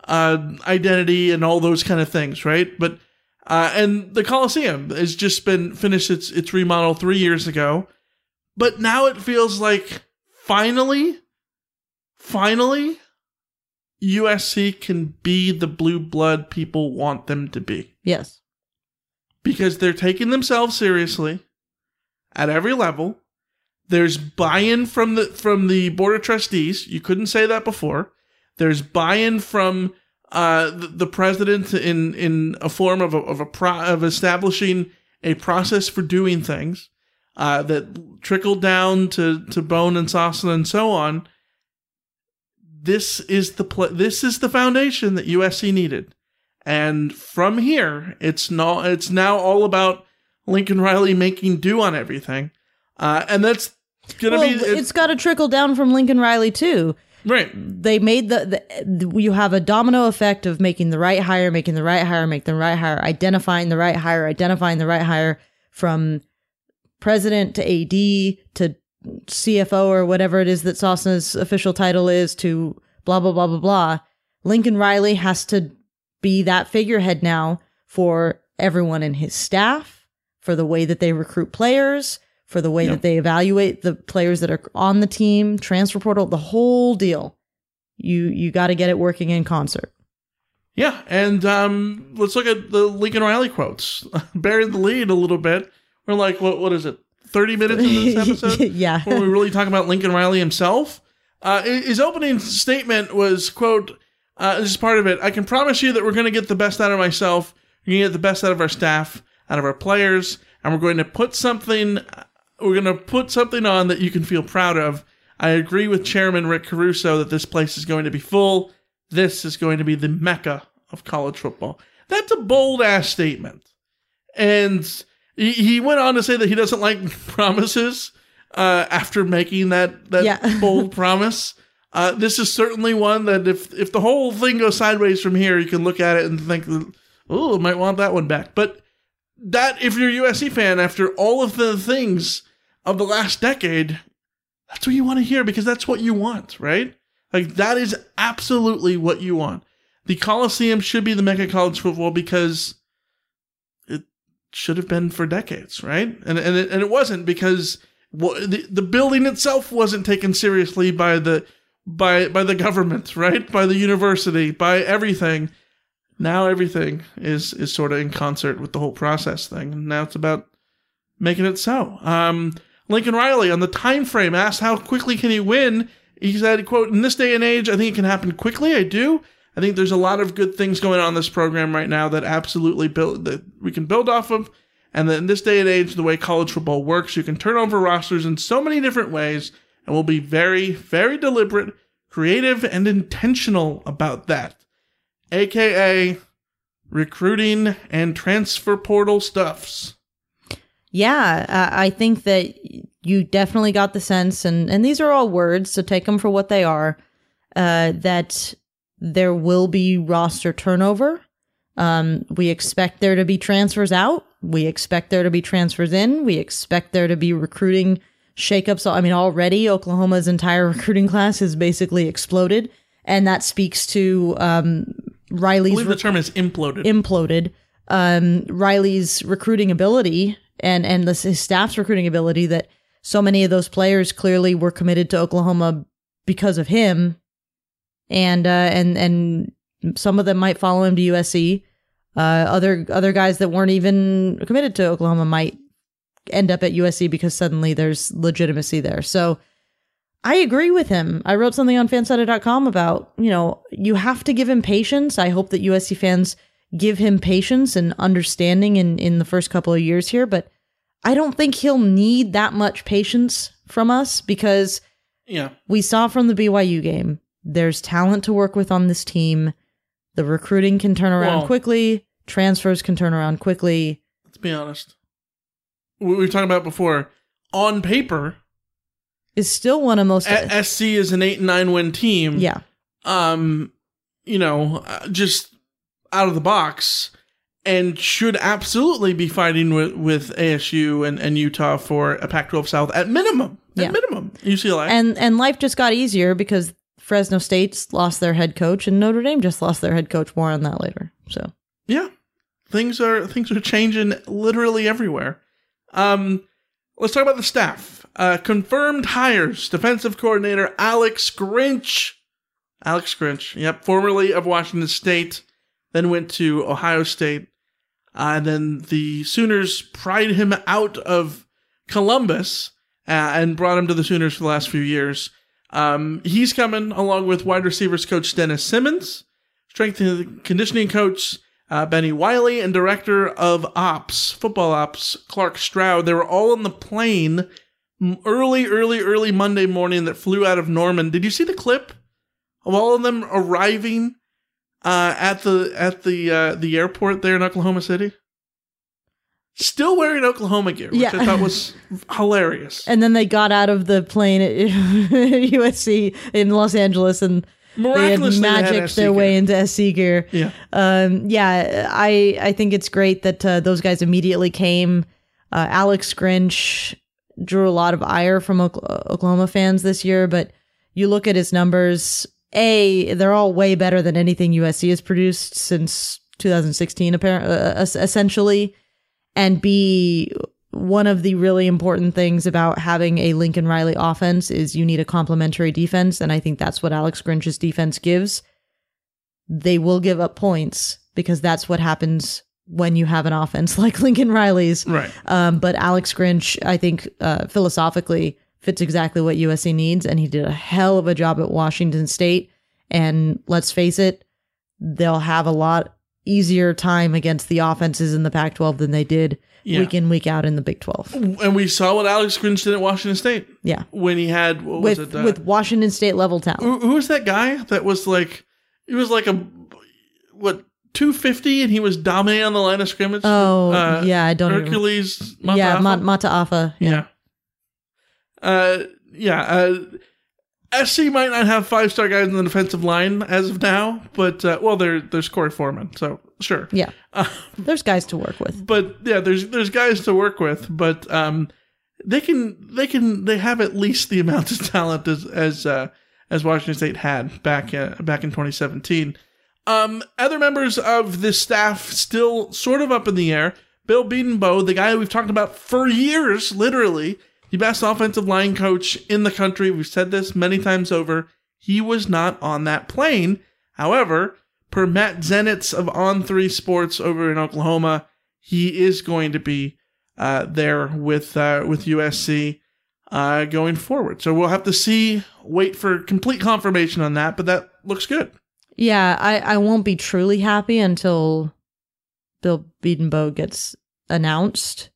Speaker 8: uh, identity and all those kind of things, right? But uh, and the Coliseum has just been finished its its remodel three years ago, but now it feels like finally, finally, USC can be the blue blood people want them to be.
Speaker 6: Yes.
Speaker 8: Because they're taking themselves seriously at every level. There's buy-in from the from the board of trustees. You couldn't say that before. There's buy-in from uh, the, the, president in in a form of a, of a pro, of establishing a process for doing things uh, that trickled down to to Bohn and Sosna and so on. This is the pl- this is the foundation that USC needed, and from here, it's not it's now all about Lincoln Riley making do on everything, uh, and that's gonna
Speaker 6: well,
Speaker 8: be.
Speaker 6: It's, it's got to trickle down from Lincoln Riley too.
Speaker 8: Right.
Speaker 6: They made the, the, you have a domino effect of making the right hire, making the right hire, make the right hire, identifying the right hire, identifying the right hire from president to AD to CFO or whatever it is that Sosna's official title is to blah blah blah blah blah. Lincoln Riley has to be that figurehead now for everyone in his staff, for the way that they recruit players, for the way
Speaker 8: Yep.
Speaker 6: that they evaluate the players that are on the team, transfer portal, the whole deal. You you got to get it working in concert.
Speaker 8: Yeah, and um, let's look at the Lincoln Riley quotes. Buried the lead a little bit. We're like, what? What is it? Thirty minutes in this episode?
Speaker 6: Yeah.
Speaker 8: when we really talk about Lincoln Riley himself. Uh, his opening statement was, "quote uh, This is part of it. I can promise you that we're going to get the best out of myself. We're going to get the best out of our staff, out of our players, and we're going to put something. We're going to put something on that you can feel proud of. I agree with Chairman Rick Caruso that this place is going to be full. This is going to be the mecca of college football. That's a bold ass statement. And he, he went on to say that he doesn't like promises uh, after making that, that
Speaker 6: Yeah.
Speaker 8: bold promise. Uh, this is certainly one that if if the whole thing goes sideways from here, you can look at it and think, oh, might want that one back. But that, if you're a USC fan, after all of the things of the last decade, that's what you want to hear because that's what you want, right? Like that is absolutely what you want. The Coliseum should be the Mecca College football because it should have been for decades, right? And and it, and it wasn't because the the building itself wasn't taken seriously by the by by the government, right? By the university, by everything. Now everything is is sort of in concert with the whole process thing, and now it's about making it so. Um, Lincoln Riley on the time frame asked how quickly can he win. He said, "quote In this day and age, I think it can happen quickly. I do. I think there's a lot of good things going on in this program right now that absolutely build that we can build off of. And that in this day and age, the way college football works, you can turn over rosters in so many different ways, and we'll be very, very deliberate, creative, and intentional about that. AKA recruiting and transfer portal stuffs.
Speaker 6: Yeah, I I think that you definitely got the sense, and and these are all words, so take them for what they are. Uh, that there will be roster turnover. Um, we expect there to be transfers out. We expect there to be transfers in. We expect there to be recruiting shakeups. I mean, already Oklahoma's entire recruiting class has basically exploded, and that speaks to um,
Speaker 8: I
Speaker 6: Riley's
Speaker 8: believe the term is imploded.
Speaker 6: imploded. Um, Riley's recruiting ability and and the, his staff's recruiting ability that so many of those players clearly were committed to Oklahoma because of him, and uh, and and some of them might follow him to USC. Uh, other other guys that weren't even committed to Oklahoma might end up at USC because suddenly there's legitimacy there. So I agree with him. I wrote something on fansided.com about, you know, you have to give him patience. I hope that USC fans give him patience and understanding in, in the first couple of years here, but I don't think he'll need that much patience from us because
Speaker 8: Yeah.
Speaker 6: we saw from the BYU game, there's talent to work with on this team. The recruiting can turn around
Speaker 8: Well-
Speaker 6: quickly, transfers can turn around quickly.
Speaker 8: Let's be honest. We we were talking about before. On paper,
Speaker 6: Is still one of most
Speaker 8: A- SC is an eight and nine win team.
Speaker 6: Yeah.
Speaker 8: Um, you know, uh, just out of the box, and should absolutely be fighting with with ASU and, and Utah for a Pac-12 South at minimum. At
Speaker 6: Yeah.
Speaker 8: minimum, UCLA.
Speaker 6: And and life just got easier because Fresno State's lost their head coach and Notre Dame just lost their head coach. More on that later. So
Speaker 8: yeah, things are things are changing literally everywhere. Um, let's talk about the staff. Uh, confirmed hires: defensive coordinator Alex Grinch. Alex Grinch, yep, formerly of Washington State, then went to Ohio State. Uh, and then the Sooners pried him out of Columbus uh, and brought him to the Sooners for the last few years. Um, he's coming along with wide receivers coach Dennis Simmons, strength and conditioning coach uh, Bennie Wylie, and director of ops, football ops, Clarke Stroud. They were all on the plane early, early, early Monday morning that flew out of Norman. Did you see the clip of all of them arriving uh, at the at the uh, the airport there in Oklahoma City? Still wearing Oklahoma gear, which
Speaker 6: Yeah.
Speaker 8: I thought was hilarious.
Speaker 6: and then they got out of the plane at USC in Los Angeles and
Speaker 8: Miraculously, they had
Speaker 6: magicked
Speaker 8: SC
Speaker 6: their way into SC gear.
Speaker 8: Yeah.
Speaker 6: Um, yeah, I I think it's great that uh, those guys immediately came. Uh, Alex Grinch drew a lot of ire from Oklahoma fans this year, but you look at his numbers. A, they're all way better than anything USC has produced since 2016, apparently, uh, essentially. And B, one of the really important things about having a Lincoln Riley offense is you need a complementary defense. And I think that's what Alex Grinch's defense gives. They will give up points because that's what happens when you have an offense like Lincoln Riley's.
Speaker 8: Right.
Speaker 6: Um, but Alex Grinch, I think, uh, philosophically fits exactly what USC needs. And he did a hell of a job at Washington State. And let's face it, they'll have a lot easier time against the offenses in the Pac 12 than they did
Speaker 8: Yeah.
Speaker 6: week in, week out in the Big 12.
Speaker 8: And we saw what Alex Grinch did at Washington State.
Speaker 6: Yeah.
Speaker 8: When he had what was
Speaker 6: With,
Speaker 8: it? uh,
Speaker 6: with Washington State level talent.
Speaker 8: who, who was that guy that was like he was like a what 250 and he was dominating on the line of scrimmage?
Speaker 6: Oh,
Speaker 8: Uh,
Speaker 6: yeah, I don't
Speaker 8: Hercules
Speaker 6: yeah,
Speaker 8: Mataafa?
Speaker 6: Ma- Mataafa. Yeah.
Speaker 8: Yeah. Uh, yeah. Uh, SC might not have five star guys in the defensive line as of now, but uh, well, there there's Korey Foreman, so sure.
Speaker 6: Yeah.
Speaker 8: Uh,
Speaker 6: There's guys to work with.
Speaker 8: but yeah, there's there's guys to work with, but um, they can they can they have at least the amount of talent as as uh, as Washington State had back uh, back in 2017. Um, other members of this staff still sort of up in the air. Bill Bedenbaugh, the guy we've talked about for years, literally the best offensive line coach in the country. We've said this many times over. He was not on that plane. However, per Matt Zenitz of On Three Sports over in Oklahoma, he is going to be uh, there with uh, with USC uh, going forward. So we'll have to see. Wait for complete confirmation on that, but that looks good.
Speaker 6: Yeah, I, I won't be truly happy until Bill Bedenbaugh gets announced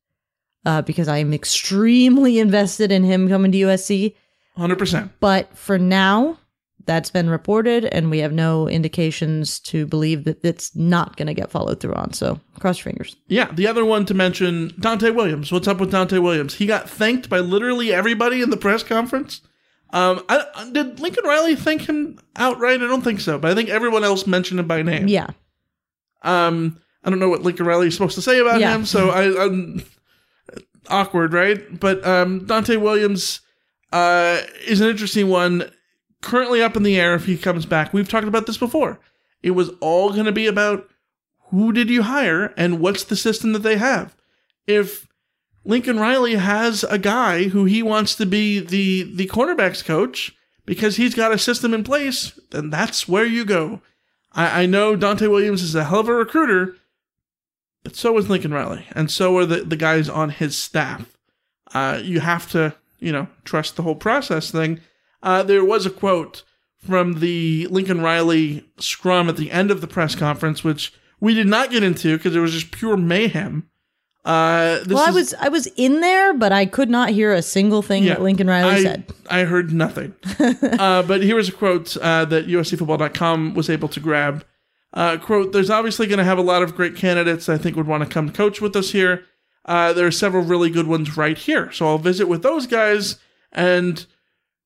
Speaker 6: uh, because I am extremely invested in him coming to USC.
Speaker 8: Hundred percent.
Speaker 6: But for now, that's been reported, and we have no indications to believe that it's not going to get followed through on. So cross your fingers.
Speaker 8: Yeah, the other one to mention, Dante Williams. What's up with Dante Williams? He got thanked by literally everybody in the press conference. Um, I, did Lincoln Riley thank him outright? I don't think so, but I think everyone else mentioned him by name.
Speaker 6: Yeah.
Speaker 8: Um, I don't know what Lincoln Riley is supposed to say about
Speaker 6: Yeah.
Speaker 8: him, so I, I'm awkward, right? But um, Dante Williams uh, is an interesting one. Currently up in the air if he comes back. We've talked about this before. It was all going to be about who did you hire and what's the system that they have. If Lincoln Riley has a guy who he wants to be the the cornerbacks coach because he's got a system in place, then that's where you go. I, I know Dante Williams is a hell of a recruiter, so is Lincoln Riley, and so are the, the guys on his staff. Uh, you have to, you know, trust the whole process thing. Uh, there was a quote from the Lincoln Riley scrum at the end of the press conference, which we did not get into because it was just pure mayhem. Uh, this
Speaker 6: well, I
Speaker 8: is-
Speaker 6: was I was in there, but I could not hear a single thing that Lincoln Riley
Speaker 8: I,
Speaker 6: said.
Speaker 8: I heard nothing. uh, but here was a quote uh, that USCFootball.com was able to grab. Uh, quote, there's obviously going to have a lot of great candidates I think would want to come coach with us here. Uh, there are several really good ones right here. So I'll visit with those guys. And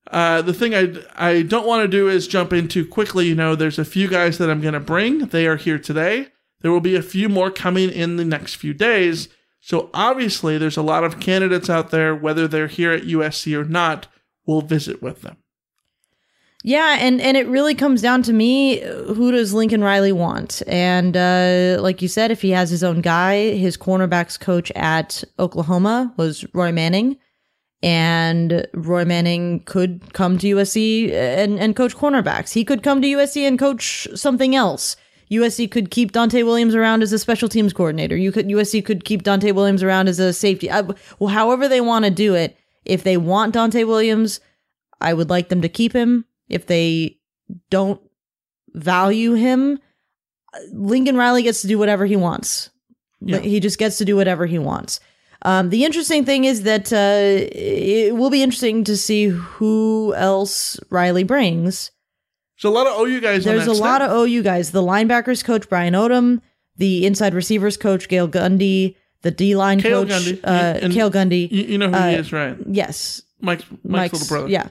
Speaker 8: uh, the thing I, I don't want to do is jump in too quickly. You know, there's a few guys that I'm going to bring. They are here today. There will be a few more coming in the next few days. So obviously, there's a lot of candidates out there, whether they're here at USC or not, we'll visit with them.
Speaker 6: Yeah, and and it really comes down to me. Who does Lincoln Riley want? And uh, like you said, if he has his own guy, his cornerbacks coach at Oklahoma was Roy Manning, and Roy Manning could come to USC and and coach cornerbacks. He could come to USC and coach something else. USC could keep Dante Williams around as a special teams coordinator. You could USC could keep Dante Williams around as a safety. I, well, however they want to do it. If they want Dante Williams, I would like them to keep him. If they don't value him, Lincoln Riley gets to do whatever he wants.
Speaker 8: Yeah.
Speaker 6: He just gets to do whatever he wants. Um, the interesting thing is that uh, it will be interesting to see who else Riley brings.
Speaker 8: There's a lot of OU guys.
Speaker 6: There's a lot of OU guys. The linebackers coach Brian Odom, the inside receivers coach Cale Gundy, the D line coach
Speaker 8: Gundy.
Speaker 6: uh, Cale Gundy.
Speaker 8: You, you know who
Speaker 6: Uh,
Speaker 8: he is, right?
Speaker 6: Yes,
Speaker 8: Mike's, Mike's,
Speaker 6: Mike's
Speaker 8: little brother.
Speaker 6: Yeah,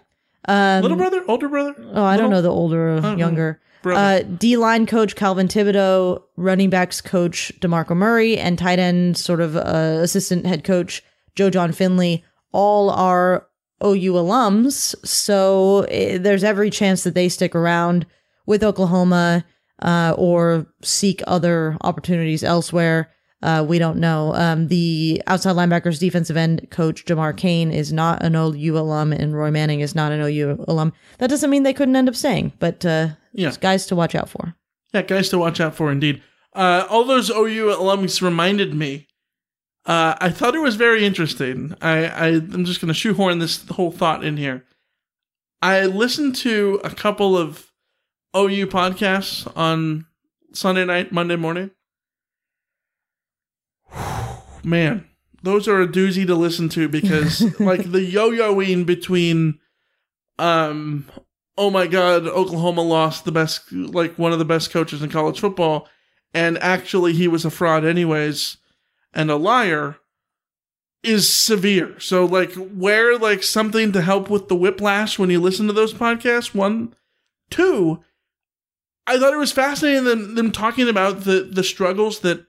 Speaker 6: um,
Speaker 8: little brother, older brother.
Speaker 6: Oh, I don't know the older or younger.
Speaker 8: Brother.
Speaker 6: Uh, D line coach Calvin Thibodeaux, running backs coach DeMarco Murray, and tight end sort of uh, assistant head coach Joe Jon Finley all are OU alums. So eh, there's every chance that they stick around with Oklahoma uh, or seek other opportunities elsewhere. Uh, we don't know. Um, the outside linebackers defensive end coach Jamar Cain is not an OU alum, and Roy Manning is not an OU alum. That doesn't mean they couldn't end up staying, but uh,
Speaker 8: Yeah.
Speaker 6: guys to watch out for.
Speaker 8: Yeah, guys to watch out for indeed. Uh, all those OU alums reminded me. Uh, I thought it was very interesting. I, I I'm just going to shoehorn this whole thought in here. I listened to a couple of OU podcasts on Sunday night, Monday morning. Man, those are a doozy to listen to because like the yo-yoing between um oh my god, Oklahoma lost the best like one of the best coaches in college football and actually he was a fraud anyways and a liar is severe. So like wear like something to help with the whiplash when you listen to those podcasts. One, two, I thought it was fascinating them, them talking about the the struggles that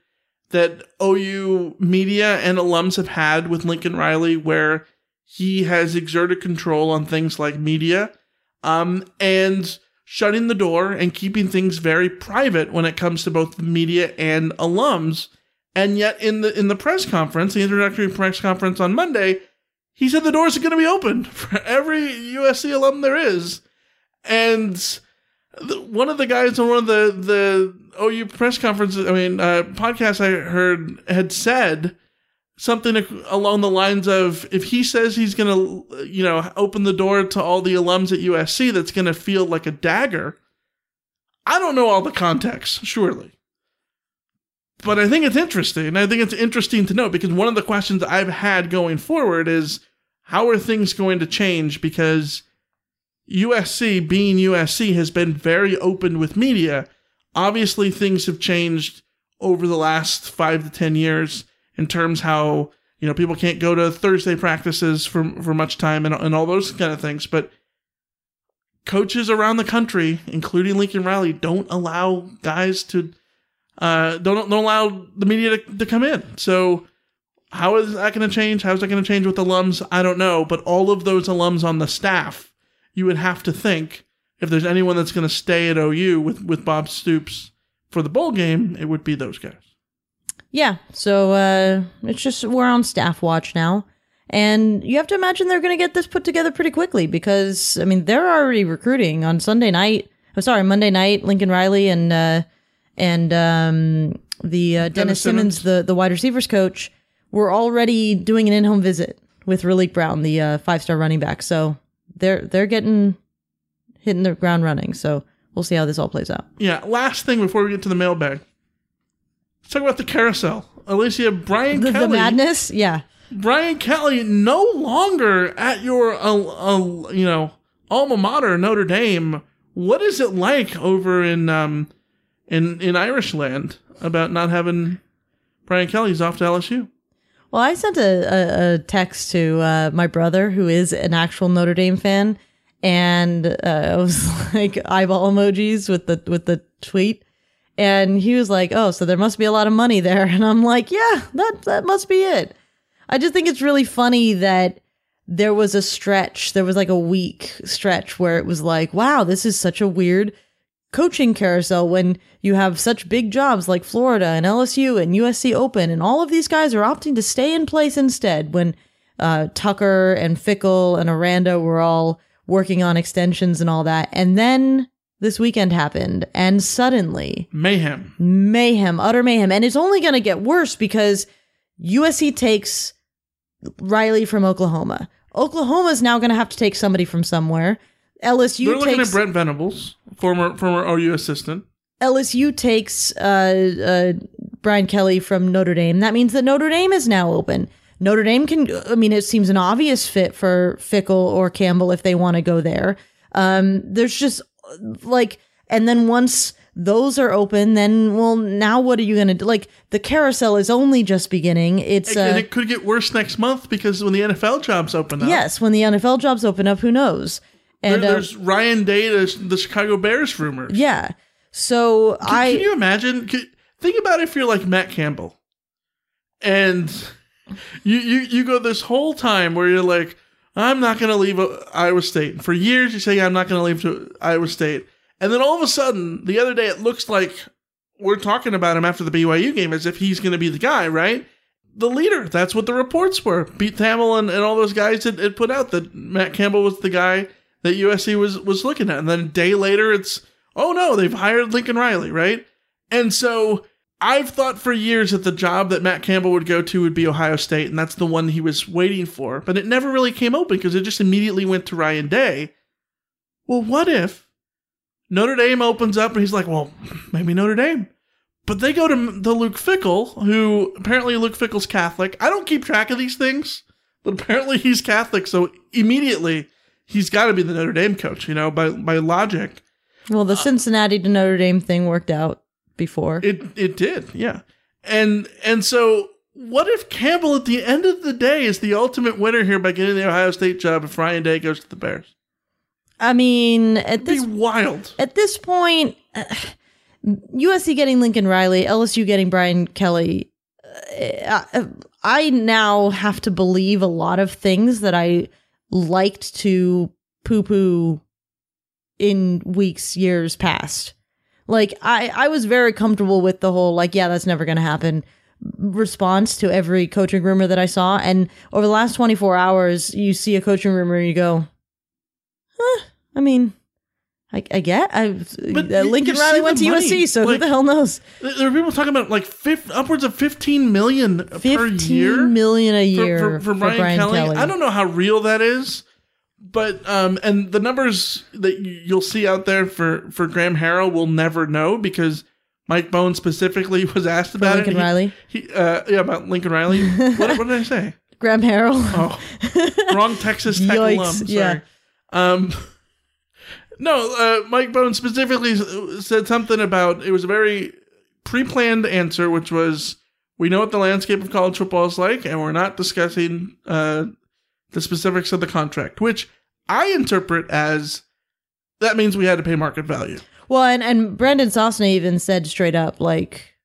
Speaker 8: that OU media and alums have had with Lincoln Riley, where he has exerted control on things like media, um, and shutting the door and keeping things very private when it comes to both the media and alums. And yet, in the in the press conference, the introductory press conference on Monday, he said the doors are going to be open for every USC alum there is, and one of the guys on one of the the OU press conferences, I mean, uh, podcast I heard had said something along the lines of if he says he's going to, you know, open the door to all the alums at USC, that's going to feel like a dagger. I don't know all the context, surely. But I think it's interesting. I think it's interesting to know because one of the questions I've had going forward is how are things going to change? Because USC, being USC, has been very open with media. Obviously, things have changed over the last five to ten years in terms how you know people can't go to Thursday practices for for much time and, and all those kind of things. But coaches around the country, including Lincoln Riley, don't allow guys to uh, don't don't allow the media to, to come in. So how is that going to change? How's that going to change with alums? I don't know. But all of those alums on the staff, you would have to think if there's anyone that's going to stay at OU with with Bob Stoops for the bowl game, it would be those guys.
Speaker 6: Yeah, so uh, it's just we're on staff watch now. And you have to imagine they're going to get this put together pretty quickly because, I mean, they're already recruiting on Sunday night. oh sorry, Monday night, Lincoln Riley and uh, and um, the uh, Dennis,
Speaker 8: Dennis
Speaker 6: Simmons,
Speaker 8: Simmons.
Speaker 6: the the wide receivers coach, were already doing an in home visit with Raleek Brown, the uh, five star running back. So they're they're getting hitting the ground running. So we'll see how this all plays out.
Speaker 8: Yeah. Last thing before we get to the mailbag. Let's talk about the carousel. Alicia, Brian
Speaker 6: The,
Speaker 8: Kelly.
Speaker 6: the madness, yeah.
Speaker 8: Brian Kelly no longer at your uh, uh, you know alma mater Notre Dame. What is it like over in um in in Irish land about not having Brian Kelly's off to LSU?
Speaker 6: Well, I sent a, a, a text to uh, my brother, who is an actual Notre Dame fan, and uh, I was like eyeball emojis with the with the tweet, and he was like, "Oh, so there must be a lot of money there," and I'm like, "Yeah, that that must be it." I just think it's really funny that there was a stretch, there was like a week stretch where it was like, "Wow, this is such a weird." Coaching carousel when you have such big jobs like Florida and LSU and USC Open, and all of these guys are opting to stay in place instead. When uh, Tucker and Fickell and Aranda were all working on extensions and all that, and then this weekend happened, and suddenly
Speaker 8: Mayhem.
Speaker 6: mayhem, utter mayhem, and it's only going to get worse because USC takes Riley from Oklahoma. Oklahoma is now going to have to take somebody from somewhere. LSU
Speaker 8: They're looking
Speaker 6: takes
Speaker 8: at Brent Venables, former former OU assistant.
Speaker 6: LSU takes uh, uh, Brian Kelly from Notre Dame. That means that Notre Dame is now open. Notre Dame can, I mean, it seems an obvious fit for Fickell or Campbell if they want to go there. Um, there's just like, and then once those are open, then, well, now what are you going to do? Like, the carousel is only just beginning. It's,
Speaker 8: and
Speaker 6: uh,
Speaker 8: it could get worse next month because when the NFL jobs open up,
Speaker 6: yes, when the NFL jobs open up, who knows?
Speaker 8: There-
Speaker 6: And, uh,
Speaker 8: there's Ryan Day, the, the Chicago Bears rumors.
Speaker 6: yeah. So
Speaker 8: Can,
Speaker 6: I,
Speaker 8: can you imagine? Can, think about if you're like Matt Campbell, and you you you go this whole time where you're like, I'm not going to leave uh, Iowa State. And for years, you say I'm not going to leave to Iowa State, and then all of a sudden, the other day, it looks like we're talking about him after the BYU game as if he's going to be the guy, right? The leader. That's what the reports were. Pete Thamel and, and all those guys had, had put out that Matt Campbell was the guy that USC was was looking at. And then a day later, it's oh no, they've hired Lincoln Riley, right? And so I've thought for years that the job that Matt Campbell would go to would be Ohio State, and that's the one he was waiting for. But it never really came open because it just immediately went to Ryan Day. Well, what if Notre Dame opens up and he's like, well, maybe Notre Dame. But they go to the Luke Fickell, who apparently Luke Fickell's Catholic. I don't keep track of these things, but apparently he's Catholic, so immediately he's got to be the Notre Dame coach, you know, by by logic.
Speaker 6: well, the Cincinnati to Notre Dame thing worked out before.
Speaker 8: It it did, yeah. And and so what if Campbell at the end of the day is the ultimate winner here by getting the Ohio State job if Ryan Day goes to the Bears?
Speaker 6: I mean, at this
Speaker 8: wild.
Speaker 6: At this point, uh, USC getting Lincoln Riley, LSU getting Brian Kelly. Uh, uh, I now have to believe a lot of things that I liked to poo poo in weeks, years past. Like I, I was very comfortable with the whole like, yeah, that's never to happen response to every coaching rumor that I saw. And over the last 24 hours, you see a coaching rumor and you go, huh, I mean, I, I get. I uh, Lincoln Riley went to
Speaker 8: money.
Speaker 6: USC, so
Speaker 8: Like,
Speaker 6: who the hell knows?
Speaker 8: There are people talking about like fif- upwards of fifteen million per year.
Speaker 6: Million a
Speaker 8: for-
Speaker 6: year
Speaker 8: for, for, Brian, Kelly. I don't know how real that is, but um, and the numbers that you'll see out there for for Graham Harrell will never know because Mike Bohn specifically was asked about
Speaker 6: Lincoln
Speaker 8: it. He-
Speaker 6: Riley?
Speaker 8: He, uh, yeah, about Lincoln Riley. what, what did I say?
Speaker 6: Graham Harrell.
Speaker 8: Oh, wrong Texas Tech
Speaker 6: Yikes,
Speaker 8: alum. Sorry.
Speaker 6: yeah.
Speaker 8: Um, no, uh, Mike Bohn specifically said something about it was a very pre-planned answer, which was we know what the landscape of college football is like, and we're not discussing uh, the specifics of the contract, which I interpret as that means we had to pay market value.
Speaker 6: Well, and and Brandon Sosna even said straight up like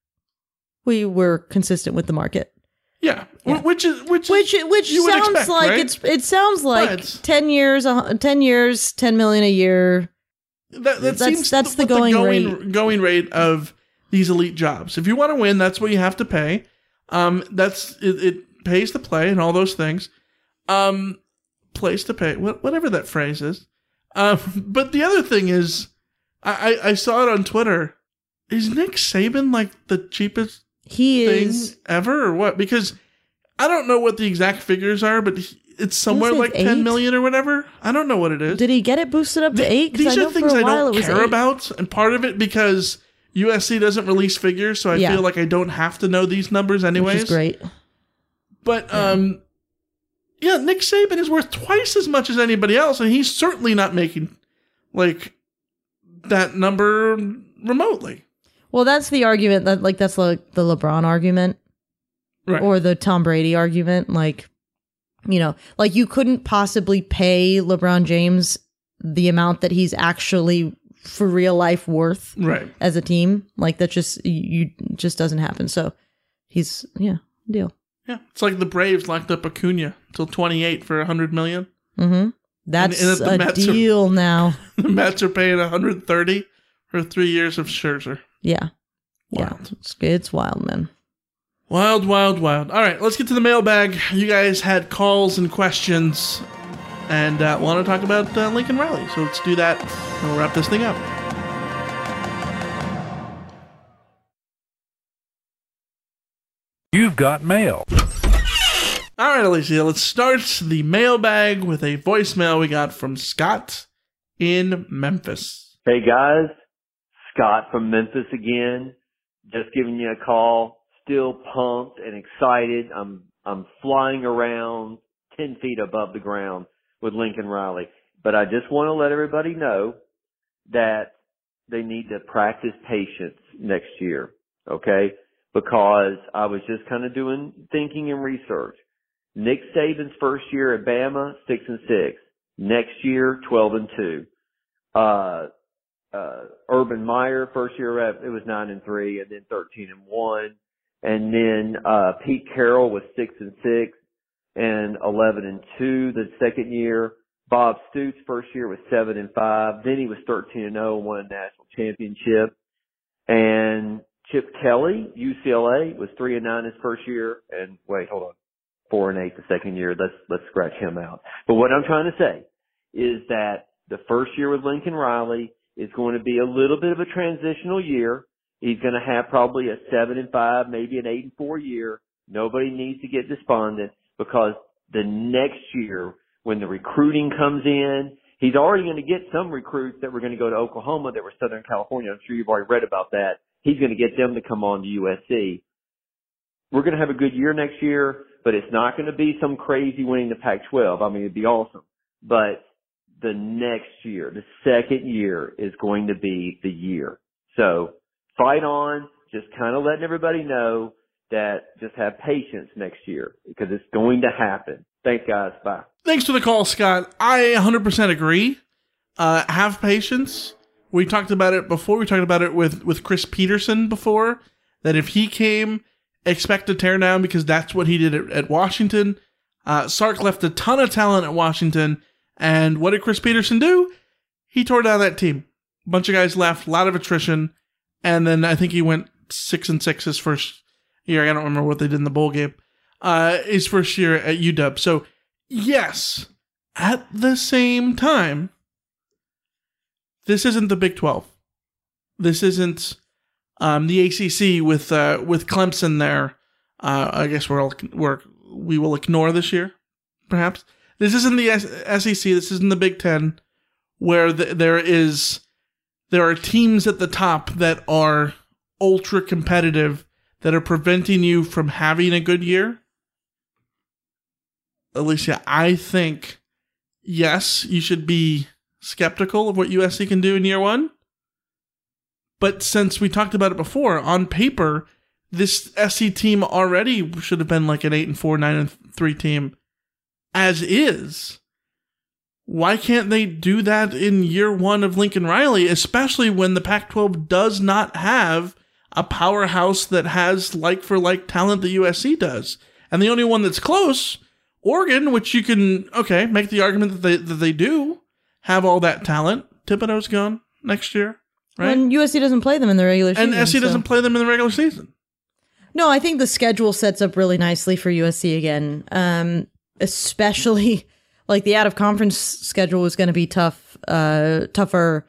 Speaker 6: we were consistent with the market.
Speaker 8: Yeah, wh- which is which
Speaker 6: which which
Speaker 8: you
Speaker 6: sounds
Speaker 8: expect,
Speaker 6: like
Speaker 8: right?
Speaker 6: it's it sounds like
Speaker 8: But-
Speaker 6: ten years, ten years, ten million a year.
Speaker 8: That, that
Speaker 6: That's-
Speaker 8: seems
Speaker 6: that's the
Speaker 8: what
Speaker 6: going
Speaker 8: going, going rate of these elite jobs. If you want to win, that's what you have to pay. Um, that's it, it pays to play and all those things. Um, place to pay, whatever that phrase is. Um, but the other thing is, I I saw it on Twitter. Is Nick Saban like the cheapest
Speaker 6: He is.
Speaker 8: ever or what? Because I don't know what the exact figures are, but he- it's somewhere like
Speaker 6: it's
Speaker 8: ten
Speaker 6: eight.
Speaker 8: million or whatever. I don't know what it is.
Speaker 6: Did he get it boosted up to eight?
Speaker 8: These
Speaker 6: I
Speaker 8: are
Speaker 6: know
Speaker 8: things I don't care
Speaker 6: eight.
Speaker 8: about, and part of it because USC doesn't release figures, so I
Speaker 6: Yeah.
Speaker 8: feel like I don't have to know these numbers anyways.
Speaker 6: Which is great.
Speaker 8: But um, yeah, Nick Saban is worth twice as much as anybody else, and he's certainly not making like that number remotely.
Speaker 6: Well, that's the argument that like that's like the LeBron argument,
Speaker 8: Right.
Speaker 6: or the Tom Brady argument. Like, you know, like you couldn't possibly pay LeBron James the amount that he's actually for real life worth,
Speaker 8: Right.
Speaker 6: As a team, like that just you just doesn't happen. So he's yeah deal.
Speaker 8: Yeah, it's like the Braves locked up Acuna till twenty eight for a hundred million.
Speaker 6: Mm-hmm. That's
Speaker 8: and the
Speaker 6: a
Speaker 8: Mets are-
Speaker 6: deal now.
Speaker 8: The Mets are paying one hundred thirty for three years of Scherzer.
Speaker 6: Yeah, yeah, it's, it's wild, man.
Speaker 8: Wild, wild, wild. All right, let's get to the mailbag. You guys had calls and questions and uh, want to talk about uh, Lincoln Riley. So let's do that and we'll wrap this thing up.
Speaker 17: You've got mail.
Speaker 8: All right, Alicia, let's start the mailbag with a voicemail we got from Scott in Memphis.
Speaker 18: Hey guys, Scott from Memphis again. Just giving you a call. Still pumped and excited. I'm I'm flying around ten feet above the ground with Lincoln Riley. But I just want to let everybody know that they need to practice patience next year. Okay? Because I was just kind of doing thinking and research. Nick Saban's first year at Bama, six and six. Next year, twelve and two. Uh, uh, Urban Meyer first year at it was nine and three, and then thirteen and one, and then uh, Pete Carroll was six and six, and eleven and two the second year. Bob Stoops first year was seven and five. Then he was thirteen and zero and won a national championship. And Chip Kelly, UCLA, was three and nine his first year. And wait, hold on, four and eight the second year. Let's let's scratch him out. But what I'm trying to say is that the first year with Lincoln Riley is going to be a little bit of a transitional year. He's going to have probably a seven and five, maybe an eight and four year. Nobody needs to get despondent because the next year when the recruiting comes in, he's already going to get some recruits that were going to go to Oklahoma that were Southern California. I'm sure you've already read about that. He's going to get them to come on to USC. We're going to have a good year next year, but it's not going to be some crazy winning the Pac-12. I mean, it'd be awesome. But the next year, the second year is going to be the year. So fight on, just kind of letting everybody know that just have patience next year because it's going to happen. Thanks guys. Bye.
Speaker 8: Thanks for the call, Scott. I 100% agree. Uh, have patience. We talked about it before. We talked about it with, with Chris Petersen before. That if he came, expect a tear down because that's what he did at, at Washington. Uh, Sark left a ton of talent at Washington. And what did Chris Petersen do? He tore down that team. A bunch of guys left, a lot of attrition. And then I think he went six and six his first year. I don't remember what they did in the bowl game. Uh, his first year at UW. So, yes, at the same time, this isn't the Big 12. This isn't um, the ACC with uh, with Clemson there. Uh, I guess we're, we're we will ignore this year, perhaps. This isn't the SEC. This isn't the Big Ten, where the, there is there are teams at the top that are ultra competitive that are preventing you from having a good year. Alicia, I think yes, you should be skeptical of what USC can do in year one. But since we talked about it before, on paper, this SC team already should have been like an eight and four, nine and three team as is. Why can't they do that in year one of Lincoln Riley, especially when the Pac 12 does not have a powerhouse that has like for like talent that USC does? And the only one that's close, Oregon, which you can, okay, make the argument that they, that they do have all that talent. Thibodeaux's gone next year, right?
Speaker 6: When USC doesn't play them in the regular
Speaker 8: and
Speaker 6: season.
Speaker 8: SC
Speaker 6: so-
Speaker 8: doesn't play them in the regular season.
Speaker 6: No, I think the schedule sets up really nicely for USC again. Um, especially like the out of conference schedule was going to be tough, uh, tougher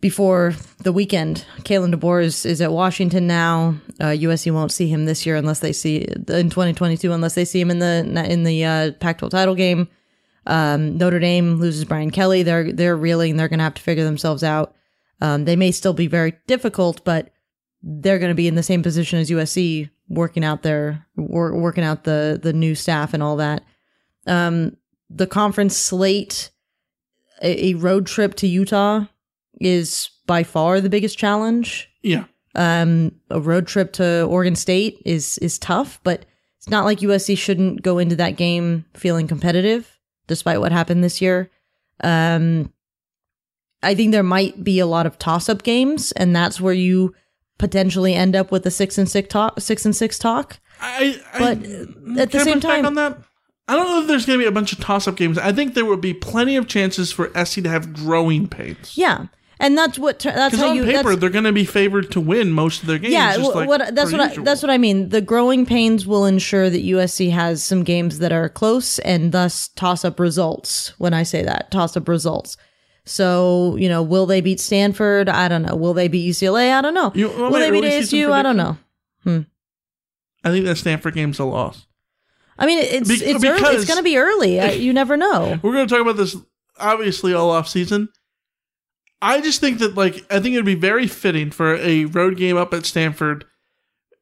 Speaker 6: before the weekend. Kalen DeBoer is, is at Washington now. Uh, USC won't see him this year unless they see in 2022 unless they see him in the in the uh, Pac-12 title game. Um, Notre Dame loses Brian Kelly. They're they're reeling. They're going to have to figure themselves out. Um, they may still be very difficult, but they're going to be in the same position as USC, working out their wor- working out the the new staff and all that. Um, the conference slate, a, a road trip to Utah is by far the biggest challenge.
Speaker 8: Yeah.
Speaker 6: Um, a road trip to Oregon State is is tough, but it's not like USC shouldn't go into that game feeling competitive, despite what happened this year. Um, I think there might be a lot of toss up games, and that's where you potentially end up with a six and six talk. Six and six talk.
Speaker 8: I, I
Speaker 6: but at the same time,
Speaker 8: on that, I don't know if there's going to be a bunch of toss up games. I think there will be plenty of chances for SC to have growing pains.
Speaker 6: yeah, and that's what that's how
Speaker 8: on
Speaker 6: you.
Speaker 8: paper, they're going to be favored to win most of their games.
Speaker 6: yeah,
Speaker 8: just like
Speaker 6: what that's what I, that's what I mean. The growing pains will ensure that USC has some games that are close and thus toss up results. When I say that, toss up results. So you know, will they beat Stanford? I don't know. Will they beat UCLA? I don't know.
Speaker 8: You
Speaker 6: will they beat ASU? I don't know. Hmm.
Speaker 8: I think that Stanford game's a loss.
Speaker 6: I mean, it's
Speaker 8: Be-
Speaker 6: it's early. It's going to be early. Uh, you never know.
Speaker 8: We're going to talk about this obviously all off season. I just think that like I think it would be very fitting for a road game up at Stanford.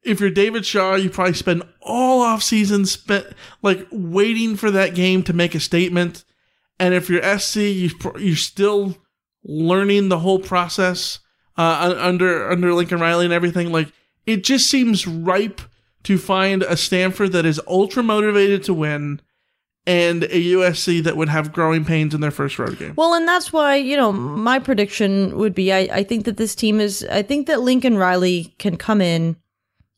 Speaker 8: If you're David Shaw, you probably spend all off season spent like waiting for that game to make a statement. And if you're SC, you you're still learning the whole process uh, under under Lincoln Riley and everything. Like it just seems ripe to find a Stanford that is ultra motivated to win and a USC that would have growing pains in their first road game.
Speaker 6: Well, and that's why, you know, my prediction would be I, I think that this team is I think that Lincoln Riley can come in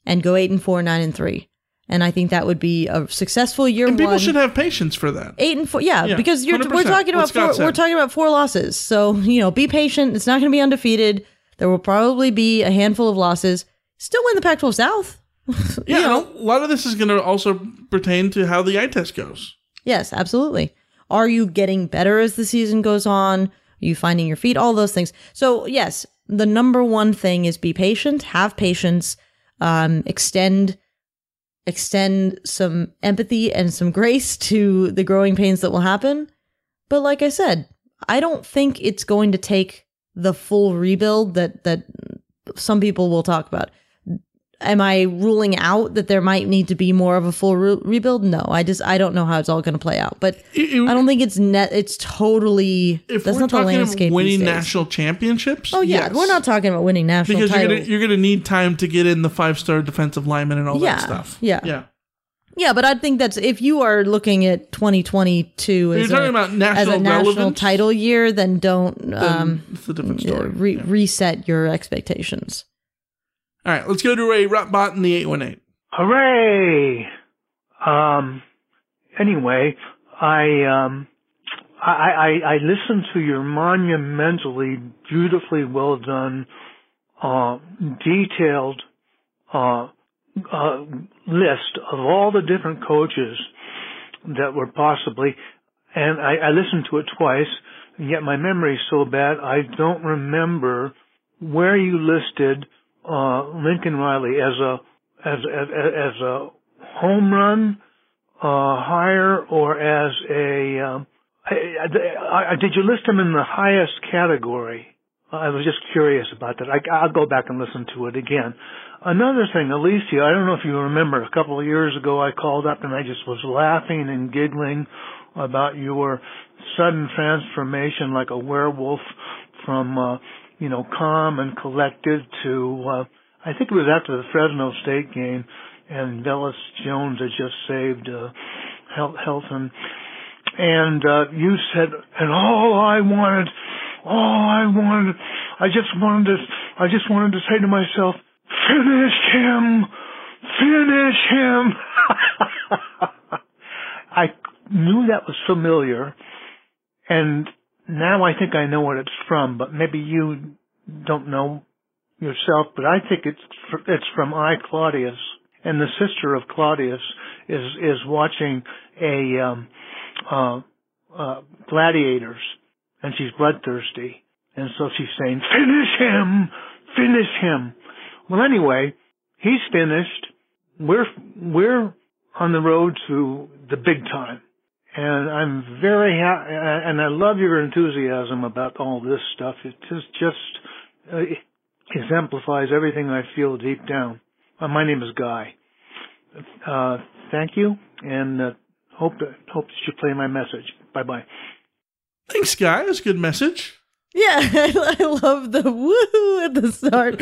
Speaker 6: and go eight and four, nine and three. And I think that would be a successful year
Speaker 8: and people
Speaker 6: one.
Speaker 8: should have patience for that.
Speaker 6: Eight and four, yeah,
Speaker 8: Yeah,
Speaker 6: because you're, we're talking about four,
Speaker 8: said.
Speaker 6: we're talking about four losses. So you know, be patient. It's not going to be undefeated. There will probably be a handful of losses. Still win the Pac-12 South.
Speaker 8: Yeah, a lot of this is going to also pertain to how the eye test goes.
Speaker 6: Yes, absolutely. Are you getting better as the season goes on? Are you finding your feet? All those things. So, yes, the number one thing is be patient, have patience, um, extend extend some empathy and some grace to the growing pains that will happen. But like I said, I don't think it's going to take the full rebuild that that some people will talk about. Am I ruling out that there might need to be more of a full re- rebuild? No, I just I don't know how it's all going to play out. But I don't think it's net. It's totally
Speaker 8: If
Speaker 6: that's
Speaker 8: we're
Speaker 6: not the
Speaker 8: talking
Speaker 6: landscape.
Speaker 8: winning national championships,
Speaker 6: Oh yeah,
Speaker 8: yes.
Speaker 6: we're not talking about winning national
Speaker 8: because you're gonna, you're going to need time to get in the five star defensive lineman and all
Speaker 6: Yeah,
Speaker 8: that stuff.
Speaker 6: yeah.
Speaker 8: yeah.
Speaker 6: Yeah, but I think that's if you are looking at 2022
Speaker 8: You're
Speaker 6: as,
Speaker 8: talking
Speaker 6: a,
Speaker 8: about
Speaker 6: as a
Speaker 8: national
Speaker 6: title year, then don't um,
Speaker 8: different story.
Speaker 6: re- reset your expectations.
Speaker 8: All right, let's go to a Rotbot in the eight one eight.
Speaker 17: Hooray! Um. Anyway, I um, I I, I listened to your monumentally, beautifully well done, uh, detailed, uh, uh, list of all the different coaches that were possibly, and I, I listened to it twice. And yet my memory is so bad, I don't remember where you listed uh, Lincoln Riley as a as as as a home run uh, hire or as a um, I, I, I, did you list him in the highest category? I was just curious about that. I, I'll go back and listen to it again. Another thing, Alicia, I don't know if you remember, a couple of years ago I called up and I just was laughing and giggling about your sudden transformation like a werewolf from, uh, you know, calm and collected to, uh, I think it was after the Fresno State game and Velus Jones had just saved, uh, Hel- Helton. And, uh, you said, and all I wanted, all I wanted, I just wanted to, I just wanted to say to myself, finish him, finish him. I knew that was familiar, and now I think I know what it's from, but maybe you don't know yourself, but I think it's it's from I Claudius, and the sister of Claudius is is watching a um, uh, uh, gladiators, and she's bloodthirsty, And so she's saying, finish him! Finish him! Well, anyway, he's finished. We're, we're on the road to the big time. And I'm very happy, and I love your enthusiasm about all this stuff. It just, just uh, exemplifies everything I feel deep down. Uh, my name is Guy. Uh, thank you, and uh, hope hope that you play my message. Bye bye.
Speaker 8: Thanks, Guy. That's a good message.
Speaker 6: Yeah, I, I love the woo at the start.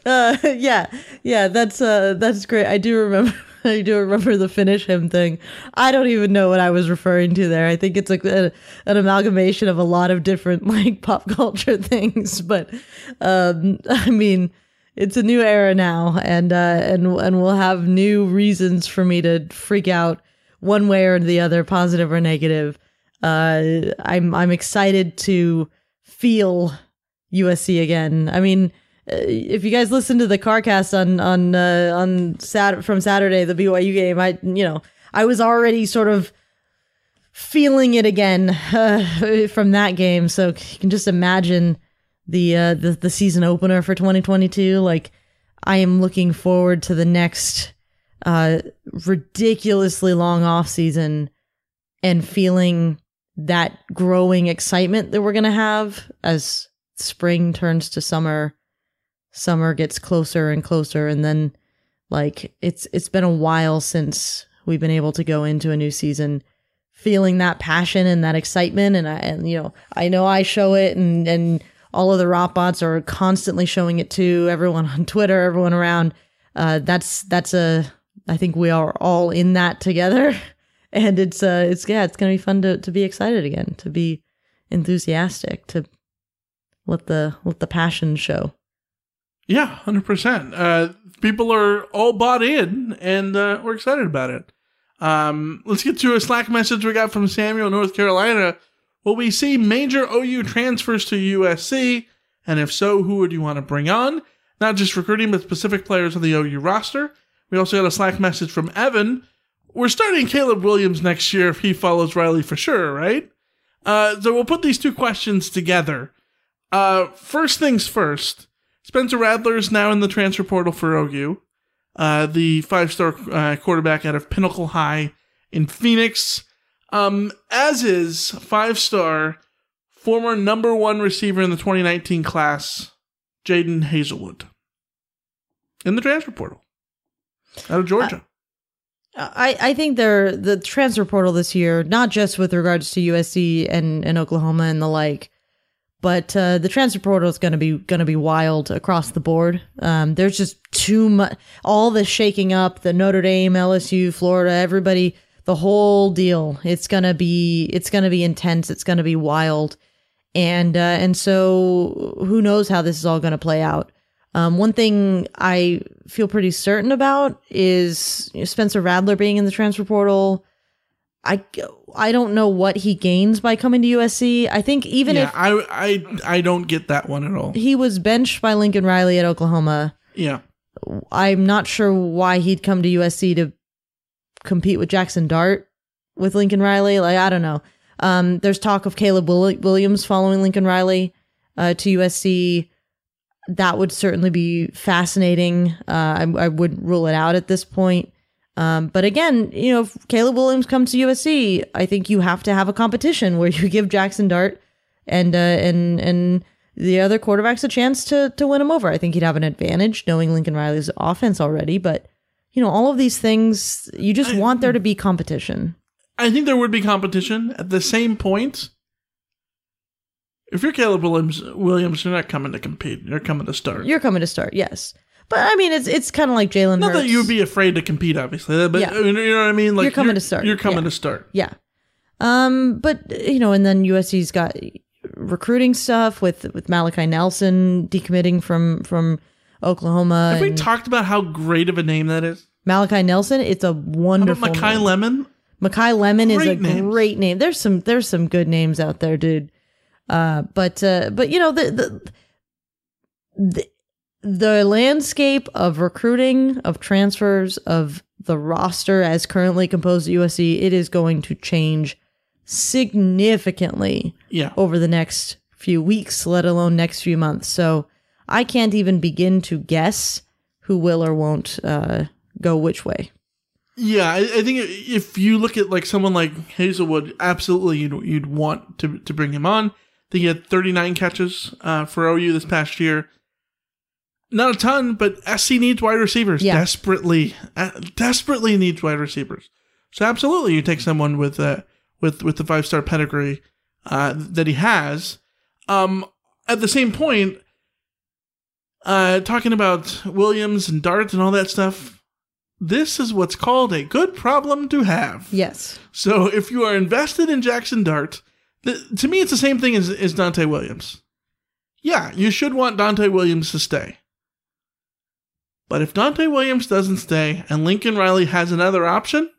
Speaker 6: uh, yeah, yeah, that's uh, that's great. I do remember. I do remember the finish him thing. I don't even know what I was referring to there. I think it's like a, an amalgamation of a lot of different like pop culture things. But um, I mean, it's a new era now, and uh, and and we'll have new reasons for me to freak out one way or the other, positive or negative. Uh, I'm I'm excited to feel USC again. I mean, if you guys listen to the CarCast on on uh, on Sat from Saturday, the BYU game, I you know I was already sort of feeling it again uh, from that game. So you can just imagine the uh, the the season opener for 2022. Like I am looking forward to the next uh, ridiculously long off season and feeling that growing excitement that we're gonna have as spring turns to summer summer gets closer and closer and then like it's it's been a while since we've been able to go into a new season feeling that passion and that excitement and I and you know I know I show it and and all of the Rotbots are constantly showing it to everyone on Twitter everyone around. Uh that's that's a I think we are all in that together. And it's uh it's yeah it's to be fun to to be excited again to be enthusiastic to let the let the passion show
Speaker 8: Yeah, hundred percent. Uh, people are all bought in, and uh, we're excited about it. Um, let's get to a Slack message we got from Samuel, North Carolina. Will we see major OU transfers to USC? And if so, who would you want to bring on? Not just recruiting, but specific players on the OU roster. We also got a Slack message from Evan. We're starting Caleb Williams next year if he follows Riley for sure, right? Uh, so we'll put these two questions together. Uh, first things first. Spencer Rattler is now in the transfer portal for OU. Uh, the five-star uh, quarterback out of Pinnacle High in Phoenix. Um, as is five-star former number one receiver in the 2019 class, Jadon Haselwood. In the transfer portal. Out of Georgia.
Speaker 6: I, I think they're the transfer portal this year, not just with regards to USC and, and Oklahoma and the like, but uh, the transfer portal is going to be going to be wild across the board. Um, there's just too much, all the shaking up, the Notre Dame, LSU, Florida, everybody, the whole deal. It's gonna be it's gonna be intense. It's gonna be wild, and uh, and so who knows how this is all going to play out. Um, one thing I feel pretty certain about is Spencer Rattler being in the transfer portal. I, I don't know what he gains by coming to USC. I think even
Speaker 8: yeah,
Speaker 6: if
Speaker 8: I, I I don't get that one at all.
Speaker 6: he was benched by Lincoln Riley at Oklahoma,
Speaker 8: Yeah.
Speaker 6: I'm not sure why he'd come to USC to compete with Jaxson Dart with Lincoln Riley. Like I don't know. Um, there's talk of Caleb Williams following Lincoln Riley uh, to USC. That would certainly be fascinating. Uh, I, I wouldn't rule it out at this point. Um, but again, you know, if Caleb Williams comes to USC, I think you have to have a competition where you give Jaxson Dart and uh, and and the other quarterbacks a chance to to win him over. I think he'd have an advantage knowing Lincoln Riley's offense already. But you know, all of these things, you just want there to be competition.
Speaker 8: I think there would be competition. At the same point, if you're Caleb Williams, Williams, you're not coming to compete. You're coming to start.
Speaker 6: You're coming to start, yes. But I mean, it's it's kind of like Jalen
Speaker 8: Not
Speaker 6: Hurts.
Speaker 8: that you would be afraid to compete, obviously, but
Speaker 6: Yeah.
Speaker 8: you know what I mean. Like
Speaker 6: You're coming to start,
Speaker 8: You're coming
Speaker 6: yeah.
Speaker 8: to start.
Speaker 6: Yeah. Um, but you know, and then USC's got recruiting stuff with with Malachi Nelson decommitting from from Oklahoma.
Speaker 8: Have we talked about how great of a name that is?
Speaker 6: Malachi Nelson, it's a
Speaker 8: How about
Speaker 6: wonderful.
Speaker 8: Makai. Lemon?
Speaker 6: Makai Lemon is a
Speaker 8: Great names.
Speaker 6: great name. There's some there's some good names out there, dude. Uh, but uh, but you know the the the, the landscape of recruiting, of transfers, of the roster as currently composed at USC, it is going to change significantly
Speaker 8: Yeah.
Speaker 6: over the next few weeks, let alone next few months. So I can't even begin to guess who will or won't uh, go which way.
Speaker 8: Yeah, I, I think if you look at like someone like Haselwood, absolutely you'd, you'd want to to bring him on. I think he had 39 catches uh, for OU this past year. Not a ton, but SC needs wide receivers
Speaker 6: Yeah.
Speaker 8: desperately, uh, desperately needs wide receivers. So absolutely, you take someone with uh, with with the five star pedigree uh, that he has. Um, at the same point, uh, talking about Williams and Dart and all that stuff, this is what's called a good problem to have.
Speaker 6: Yes.
Speaker 8: So if you are invested in Jaxson Dart, th- to me, it's the same thing as, as Dante Williams. Yeah, you should want Dante Williams to stay. But if Dante Williams doesn't stay and Lincoln Riley has another option,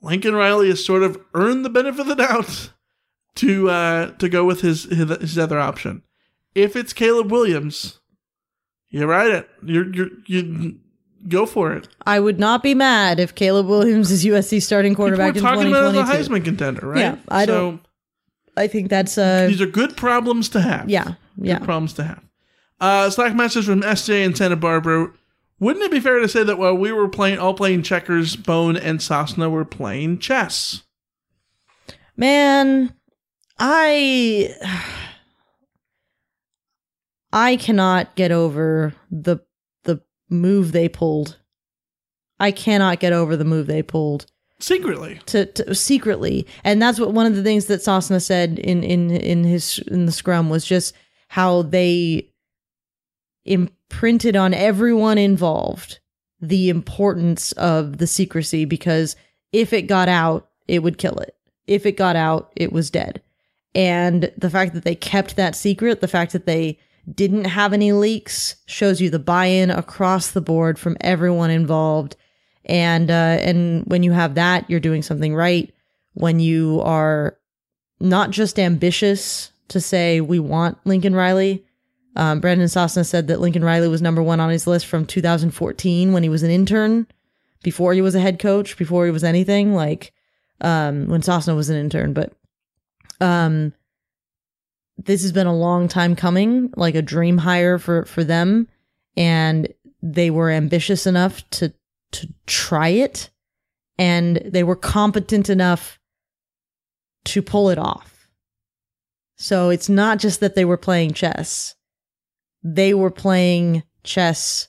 Speaker 8: Lincoln Riley has sort of earned the benefit of the doubt to uh, to go with his, his his other option. If it's Caleb Williams, you write it. You're you you go for it.
Speaker 6: I would not be mad if Caleb Williams is USC starting quarterback in
Speaker 8: talking about as a Heisman contender, right?
Speaker 6: Yeah, I
Speaker 8: So-
Speaker 6: don't. I think that's uh.
Speaker 8: These are good problems to have.
Speaker 6: Yeah, yeah.
Speaker 8: Good problems to have. Uh, Slack message from SJ in Santa Barbara. Wouldn't it be fair to say that while we were playing all playing checkers, Bohn and Sosna were playing chess?
Speaker 6: Man, I I cannot get over the the move they pulled. I cannot get over the move they pulled
Speaker 8: secretly.
Speaker 6: To, to secretly, and that's what one of the things that Sosna said in in in his in the scrum was just how they imprinted on everyone involved the importance of the secrecy because if it got out, it would kill it. If it got out, it was dead. And the fact that they kept that secret, the fact that they didn't have any leaks shows you the buy-in across the board from everyone involved. And uh and when you have that, you're doing something right. When you are not just ambitious to say we want Lincoln Riley. Um, Brandon Sosna said that Lincoln Riley was number one on his list from 2014 when he was an intern, before he was a head coach, before he was anything like um, when Sosna was an intern. But um, this has been a long time coming, like a dream hire for for them, and they were ambitious enough to to try it, and they were competent enough to pull it off. So it's not just that they were playing chess. They were playing chess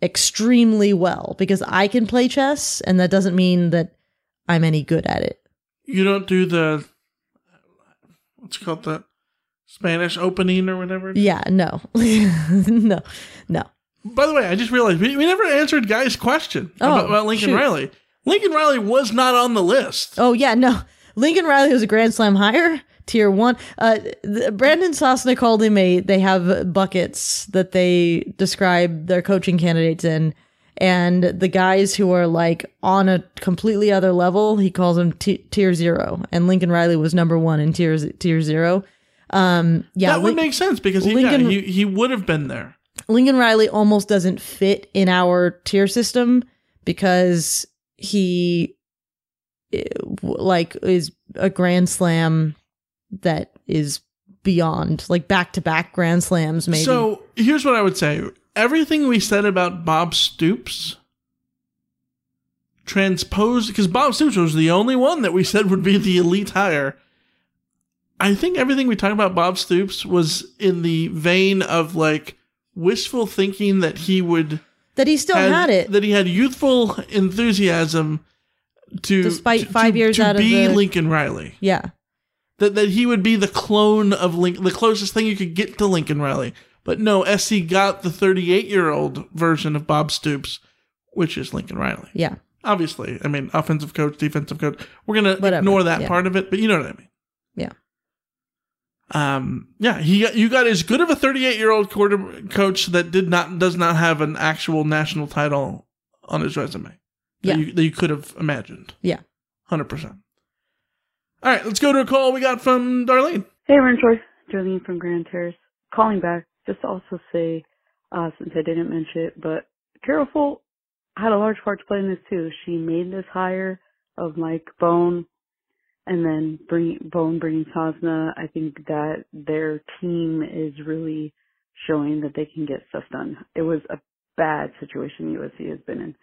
Speaker 6: extremely well because I can play chess and that doesn't mean that I'm any good at it.
Speaker 8: You don't do the what's it called the Spanish opening or whatever.
Speaker 6: Yeah, no. no. No.
Speaker 8: By the way, I just realized we, we never answered Guy's question
Speaker 6: Oh,
Speaker 8: about, about Lincoln
Speaker 6: shoot.
Speaker 8: Riley. Lincoln Riley was not on the list.
Speaker 6: Oh yeah, no. Lincoln Riley was a Grand Slam hire, tier one. Uh, the, Brandon Sosna called him a. They have buckets that they describe their coaching candidates in, and the guys who are like on a completely other level, he calls them t- tier zero. And Lincoln Riley was number one in tier tier zero. Um, yeah,
Speaker 8: that would
Speaker 6: Lin-
Speaker 8: make sense because he,
Speaker 6: Lincoln-
Speaker 8: yeah, he he would have been there.
Speaker 6: Lincoln Riley almost doesn't fit in our tier system because he eh, like is a grand slam that is beyond like back to back grand slams maybe.
Speaker 8: So here's what I would say: everything we said about Bob Stoops transposed because Bob Stoops was the only one that we said would be the elite hire. I think everything we talked about Bob Stoops was in the vein of like wishful thinking that he would
Speaker 6: that he still had it.
Speaker 8: that he had youthful enthusiasm to
Speaker 6: Despite
Speaker 8: to-
Speaker 6: five
Speaker 8: to-
Speaker 6: years
Speaker 8: to
Speaker 6: out of
Speaker 8: be
Speaker 6: the-
Speaker 8: Lincoln Riley
Speaker 6: yeah.
Speaker 8: That that he would be the clone of Link, the closest thing you could get to Lincoln Riley. But no, SC got the 38 year old version of Bob Stoops, which is Lincoln Riley.
Speaker 6: Yeah.
Speaker 8: Obviously, I mean, offensive coach, defensive coach. We're gonna ignore that
Speaker 6: yeah.
Speaker 8: part of it, but you know what I mean.
Speaker 6: Yeah.
Speaker 8: Um, yeah, he got, you got as good of a 38 year old quarter coach that did not does not have an actual national title on his resume. That
Speaker 6: Yeah.
Speaker 8: you, that you could have imagined.
Speaker 6: Yeah.
Speaker 8: Hundred percent. All right, let's go to a call we got from Darlene.
Speaker 14: Hey, Reign of Troy. Jolene from Grand Terrace. Calling back just to also say, uh, since I didn't mention it, but Carol Folt had a large part to play in this too. She made this hire of Mike Bohn and then bring Bohn bringing Sosna. I think that their team is really showing that they can get stuff done. It was a bad situation USC has been in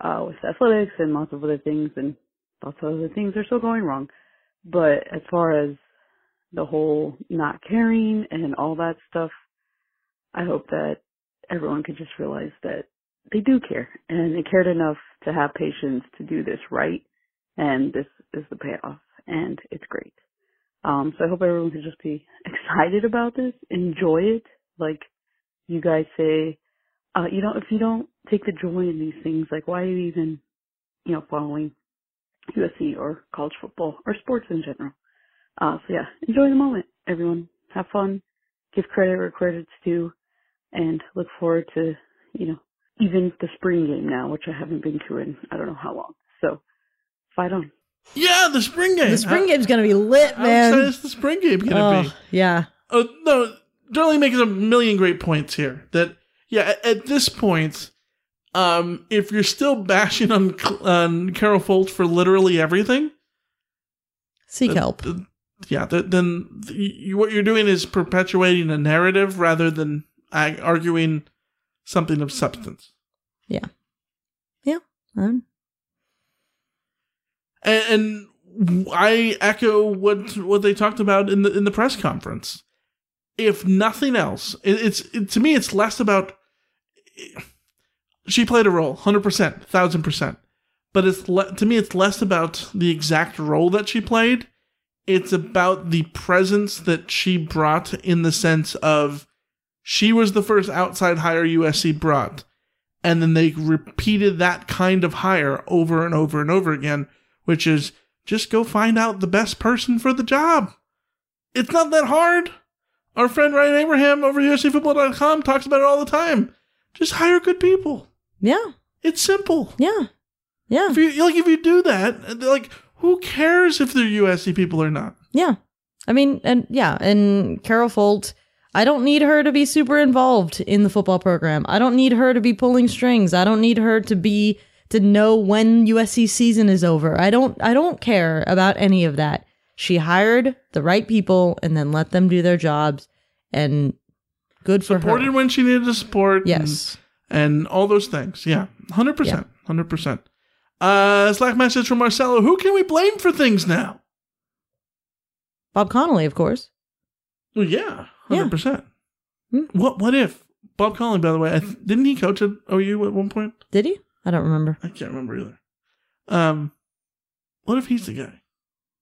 Speaker 14: uh, with athletics and lots of other things, and lots of other things are still going wrong. But as far as the whole not caring and all that stuff, I hope that everyone could just realize that they do care and they cared enough to have patience to do this right. And this is the payoff and it's great. Um, so I hope everyone can just be excited about this, enjoy it. Like you guys say, uh, you know, if you don't take the joy in these things, like why are you even, you know, following USC or college football or sports in general? Uh, so yeah, enjoy the moment, everyone. Have fun, give credit where credit's due, and look forward to, you know, even the spring game now, which I haven't been to in I don't know how long. So, fight on.
Speaker 8: Yeah, the spring game.
Speaker 6: The spring game's gonna be lit,
Speaker 8: How
Speaker 6: man.
Speaker 8: excited is the spring game gonna
Speaker 6: Oh,
Speaker 8: be?
Speaker 6: yeah.
Speaker 8: Oh no, Darlene makes a million great points here. That yeah, at, at this point, um, if you're still bashing on on Carol Folt for literally everything,
Speaker 6: Seek help.
Speaker 8: uh, yeah, th- then th- you, what you're doing is perpetuating a narrative rather than uh, arguing something of substance.
Speaker 6: Yeah. Yeah. Um,
Speaker 8: and, and I echo what what they talked about in the in the press conference. If nothing else, it, it's it, to me, it's less about. She played a role, hundred percent, thousand percent, but it's le- to me, it's less about the exact role that she played. It's about the presence that she brought in the sense of she was the first outside hire USC brought, and then they repeated that kind of hire over and over and over again, which is just go find out the best person for the job. It's not that hard. Our friend Ryan Abraham over at USCFootball.com talks about it all the time. Just hire good people.
Speaker 6: Yeah.
Speaker 8: It's simple.
Speaker 6: Yeah. Yeah.
Speaker 8: If you like if you do that, like who cares if they're USC people or not?
Speaker 6: Yeah. I mean, and yeah, and Carol Folt, I don't need her to be super involved in the football program. I don't need her to be pulling strings. I don't need her to be to know when USC season is over. I don't I don't care about any of that. She hired the right people and then let them do their jobs and good for
Speaker 8: Supported
Speaker 6: her.
Speaker 8: Supported when she needed to support.
Speaker 6: Yes.
Speaker 8: And, all those things. Yeah. Hundred percent. Hundred percent. Uh Slack message from Marcelo. Who can we blame for things now?
Speaker 6: Bob Connelly, of course.
Speaker 8: Well, yeah, hundred percent. What? What if Bob Connelly? By the way, I th- didn't he coach at OU at one point?
Speaker 6: Did he? I don't remember.
Speaker 8: I can't remember either. Um, what if he's the guy?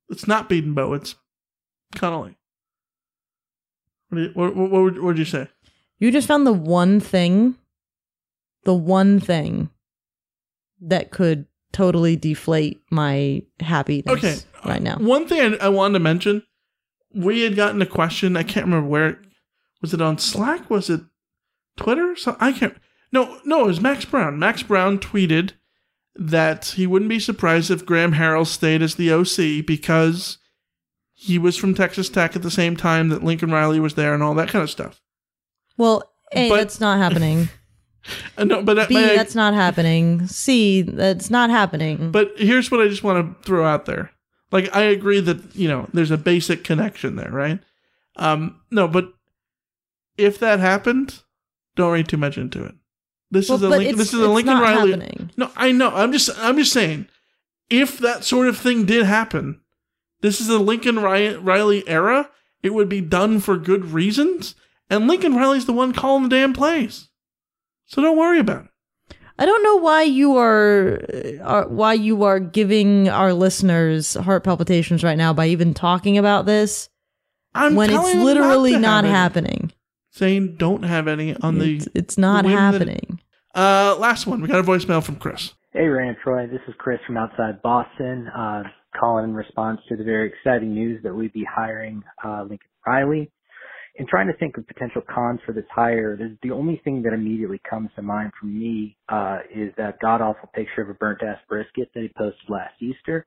Speaker 8: It's not Bedenbaugh. It's Connelly. What, do you, what, what, what, would, what would you say?
Speaker 6: You just found the one thing, the one thing that could totally deflate my happiness
Speaker 8: Okay.
Speaker 6: right now.
Speaker 8: One thing I, I wanted to mention: we had gotten a question. I can't remember where. Was it on Slack? Was it Twitter? So I can't. No, no, it was Max Brown. Max Brown tweeted that he wouldn't be surprised if Graham Harrell stayed as the OC because he was from Texas Tech at the same time that Lincoln Riley was there and all that kind of stuff.
Speaker 6: Well, A,
Speaker 8: But-
Speaker 6: that's not happening.
Speaker 8: Uh, no, but
Speaker 6: B,
Speaker 8: but,
Speaker 6: that's not happening. C, that's not happening.
Speaker 8: but here's what I just want to throw out there. Like I agree that you know there's a basic connection there, right? Um, no, but if that happened, don't read too much into it. This
Speaker 6: Well,
Speaker 8: is a
Speaker 6: it's-
Speaker 8: this is a Lincoln Riley.
Speaker 6: happening.
Speaker 8: No, I know. I'm just I'm just saying, if that sort of thing did happen, this is a Lincoln Ri- Riley era. It would be done for good reasons, and Lincoln Riley's the one calling the damn plays. So don't worry about it.
Speaker 6: I don't know why you are, are why you are giving our listeners heart palpitations right now by even talking about this
Speaker 8: I'm
Speaker 6: when it's literally
Speaker 8: not
Speaker 6: not happening.
Speaker 8: Saying don't have any on the.
Speaker 6: It's, it's not
Speaker 8: whim that-
Speaker 6: happening.
Speaker 8: Uh, last one. We got a voicemail from Chris.
Speaker 5: Hey, Reign of Troy. This is Chris from outside Boston, uh, calling in response to the very exciting news that we'd be hiring uh, Lincoln Riley. In trying to think of potential cons for this hire, the only thing that immediately comes to mind for me uh, is that god awful picture of a burnt ass brisket that he posted last Easter.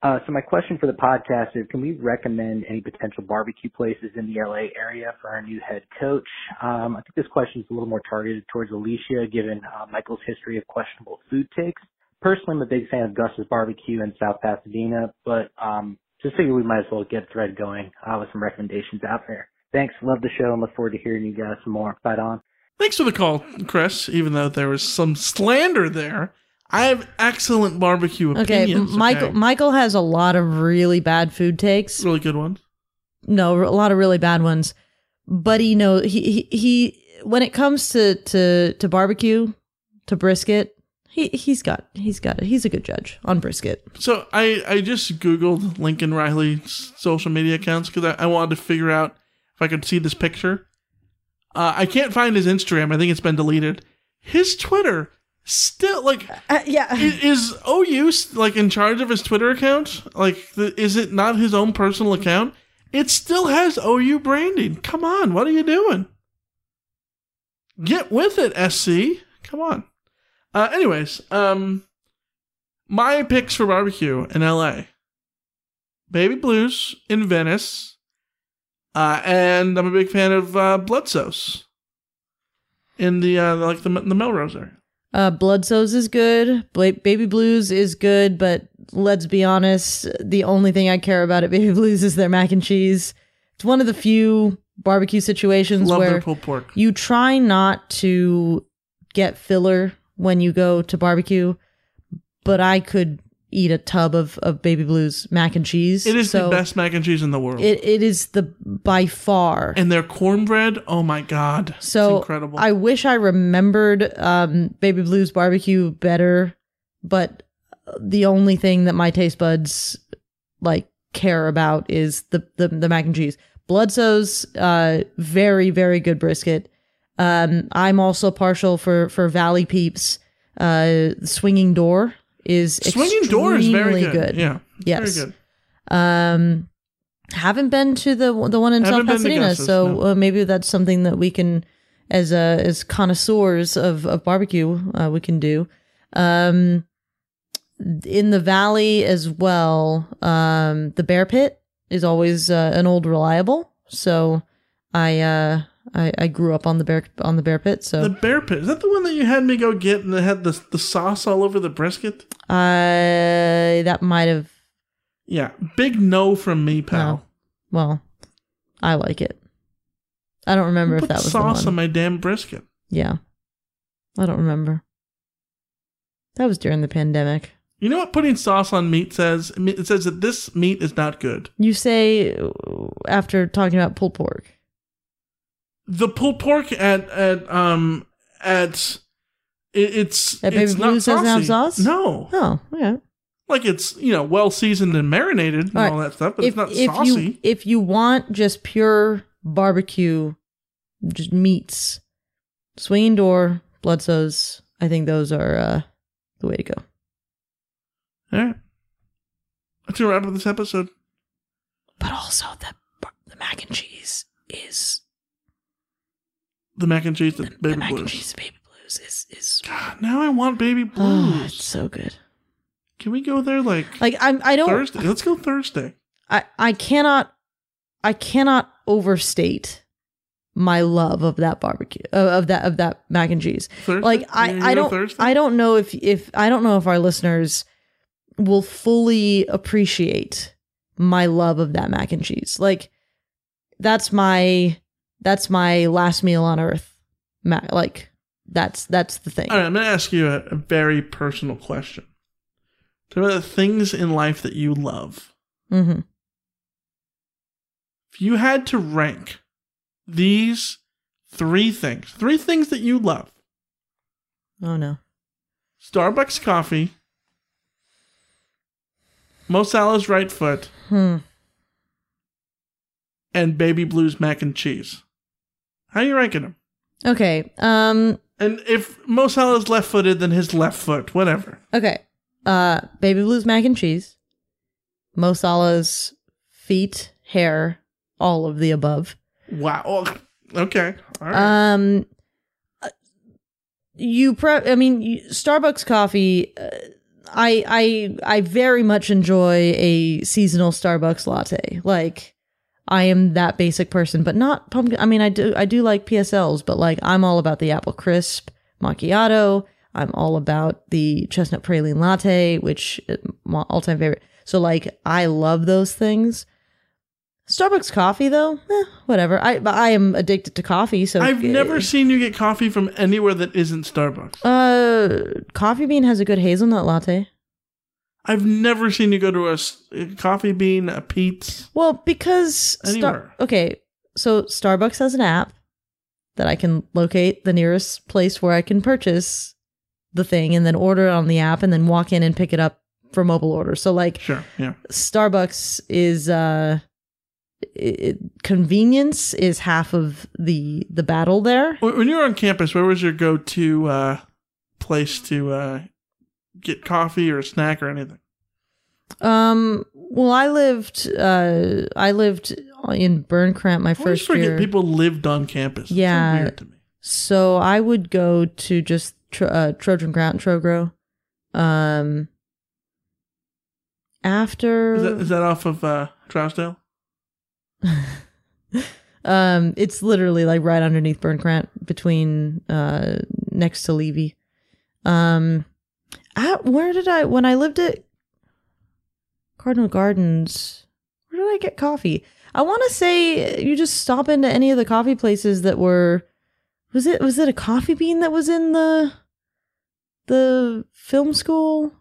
Speaker 5: Uh, so my question for the podcast is, can we recommend any potential barbecue places in the LA area for our new head coach? Um, I think this question is a little more targeted towards Alicia, given uh, Michael's history of questionable food takes. Personally, I'm a big fan of Gus's Barbecue in South Pasadena, but um, just figure we might as well get a thread going uh, with some recommendations out there. Thanks. Love the show and look forward to hearing you guys some more. Fight on.
Speaker 8: Thanks for the call, Chris. Even though there was some slander there, I have excellent barbecue
Speaker 6: Okay,
Speaker 8: opinions.
Speaker 6: M- Michael. Michael has a lot of really bad food takes.
Speaker 8: really good ones.
Speaker 6: No, a lot of really bad ones. But he know he, he he when it comes to to to barbecue, to brisket, he he's got he's got it. He's a good judge on brisket.
Speaker 8: So I I just googled Lincoln Riley's social media accounts because I, I wanted to figure out if I could see this picture. Uh, I can't find his Instagram. I think it's been deleted. His Twitter still like
Speaker 6: yeah
Speaker 8: is, OU like in charge of his Twitter account? Like the, is it not his own personal account? It still has OU branding. Come on, what are you doing? Get with it, SC. Come on. Uh, anyways, um, my picks for barbecue in LA: Baby Blues in Venice, uh, and I'm a big fan of uh, Bludso's in the uh, like the the Melrose area.
Speaker 6: Uh, Bludso's is good. Bla- Baby Blues is good, but let's be honest, the only thing I care about at Baby Blues is their mac and cheese. It's one of the few barbecue situations
Speaker 8: Love
Speaker 6: where
Speaker 8: pulled pork.
Speaker 6: you try not to get filler when you go to barbecue, but I could eat a tub of, of Baby Blues mac and cheese.
Speaker 8: It is
Speaker 6: So
Speaker 8: the best mac and cheese in the world.
Speaker 6: It, it is the by far.
Speaker 8: and their cornbread, oh my god,
Speaker 6: So
Speaker 8: it's incredible.
Speaker 6: I wish I remembered um, Baby Blues barbecue better, but the only thing that my taste buds like care about is the the, the mac and cheese. Bludso's uh, very very good brisket. Um, I'm also partial for for Valley Peeps. Uh, Swinging Door is
Speaker 8: Swinging Door is very
Speaker 6: extremely
Speaker 8: good. Yeah,
Speaker 6: Yes.
Speaker 8: very good.
Speaker 6: Um, haven't been to the the one in
Speaker 8: Haven't
Speaker 6: South Pasadena,
Speaker 8: Gus's,
Speaker 6: so
Speaker 8: no.
Speaker 6: uh, maybe that's something that we can, as uh, as connoisseurs of of barbecue, uh, we can do. Um, in the valley as well, um, the Bear Pit is always uh, an old reliable. So I uh I, I grew up on the bear on the Bear Pit, so
Speaker 8: The bear pit is that the one that you had me go get and it had the the sauce all over the brisket?
Speaker 6: I that might have
Speaker 8: Yeah, big no from me, pal.
Speaker 6: well, I like it. I don't remember
Speaker 8: Who
Speaker 6: if that was the
Speaker 8: sauce on my damn brisket.
Speaker 6: Yeah. I don't remember. That was during the pandemic.
Speaker 8: You know what putting sauce on meat says? It says that this meat is not good.
Speaker 6: You say uh, after talking about pulled pork.
Speaker 8: The pulled pork at at um at it, it's
Speaker 6: That
Speaker 8: it's not
Speaker 6: Blues doesn't have
Speaker 8: saucy.
Speaker 6: sauce?
Speaker 8: No,
Speaker 6: Oh, yeah.
Speaker 8: like it's you know well seasoned and marinated and
Speaker 6: All right.
Speaker 8: all that stuff, but
Speaker 6: if,
Speaker 8: it's not
Speaker 6: if
Speaker 8: saucy.
Speaker 6: You, if you want just pure barbecue, just meats, swinging door, Bludso's, I think those are uh, the way to go.
Speaker 8: All right, that's a wrap up this episode.
Speaker 6: But also the the mac and cheese is
Speaker 8: The mac and cheese, the, baby
Speaker 6: mac
Speaker 8: blues.
Speaker 6: and cheese baby blues is is
Speaker 8: God, now I want baby ah, blues.
Speaker 6: oh, it's so good.
Speaker 8: Can we go there like
Speaker 6: Like I'm I don't
Speaker 8: Thursday? Let's go Thursday.
Speaker 6: I I cannot I cannot overstate my love of that barbecue of, of that of that mac and cheese.
Speaker 8: Thursday?
Speaker 6: Like I I don't
Speaker 8: Thursday?
Speaker 6: I don't know if if I don't know if our listeners will fully appreciate my love of that mac and cheese. Like that's my that's my last meal on earth. Like that's that's the thing.
Speaker 8: All right, I'm going to ask you a, a very personal question. Talk about the things in life that you love.
Speaker 6: Mhm.
Speaker 8: If you had to rank these three things, three things that you love
Speaker 6: Oh no.
Speaker 8: Starbucks coffee, Mo Salah's right foot,
Speaker 6: Hmm.
Speaker 8: and Baby Blues mac and cheese. How are you ranking them?
Speaker 6: Okay. Um
Speaker 8: And if Mo Salah's left footed, then his left foot, whatever.
Speaker 6: Okay. Uh Baby Blues mac and cheese. Mo Salah's feet, hair, all of the above.
Speaker 8: Wow. Oh, okay. All right.
Speaker 6: Um uh, you pre- I mean you- Starbucks coffee uh, I I I very much enjoy a seasonal Starbucks latte. Like I am that basic person, but not pumpkin. I mean, I do I do like PSLs, but like I'm all about the apple crisp macchiato. I'm all about the chestnut praline latte, which is my all time favorite. So like I love those things. Starbucks coffee though, eh, whatever. I but I am addicted to coffee, so
Speaker 8: I've never seen you get coffee from anywhere that isn't Starbucks.
Speaker 6: Uh, Coffee Bean has a good hazelnut latte.
Speaker 8: I've never seen you go to a coffee bean, a Pete's.
Speaker 6: Well, because Star-
Speaker 8: Anywhere.
Speaker 6: okay, so Starbucks has an app that I can locate the nearest place where I can purchase the thing and then order it on the app and then walk in and pick it up for mobile order. So like
Speaker 8: Sure, yeah.
Speaker 6: Starbucks is uh it, convenience is half of the the battle there.
Speaker 8: When when you were on campus, where was your go-to uh, place to uh, get coffee or a snack or anything?
Speaker 6: Um well I lived uh I lived in Birnkrant my
Speaker 8: I
Speaker 6: first
Speaker 8: forget
Speaker 6: year.
Speaker 8: people lived on campus. It's so
Speaker 6: Yeah.
Speaker 8: weird to me.
Speaker 6: So I would go to just tro- uh, Trojan Ground Trogro. Um, after
Speaker 8: Is that, is that off of uh, Trousdale?
Speaker 6: um, it's literally like right underneath Birnkrant, between uh next to Leavey. Um, at, where did I when I lived at Cardinal Gardens? Where did I get coffee? I want to say you just stop into any of the coffee places that were. Was it was it a coffee bean that was in the the film school?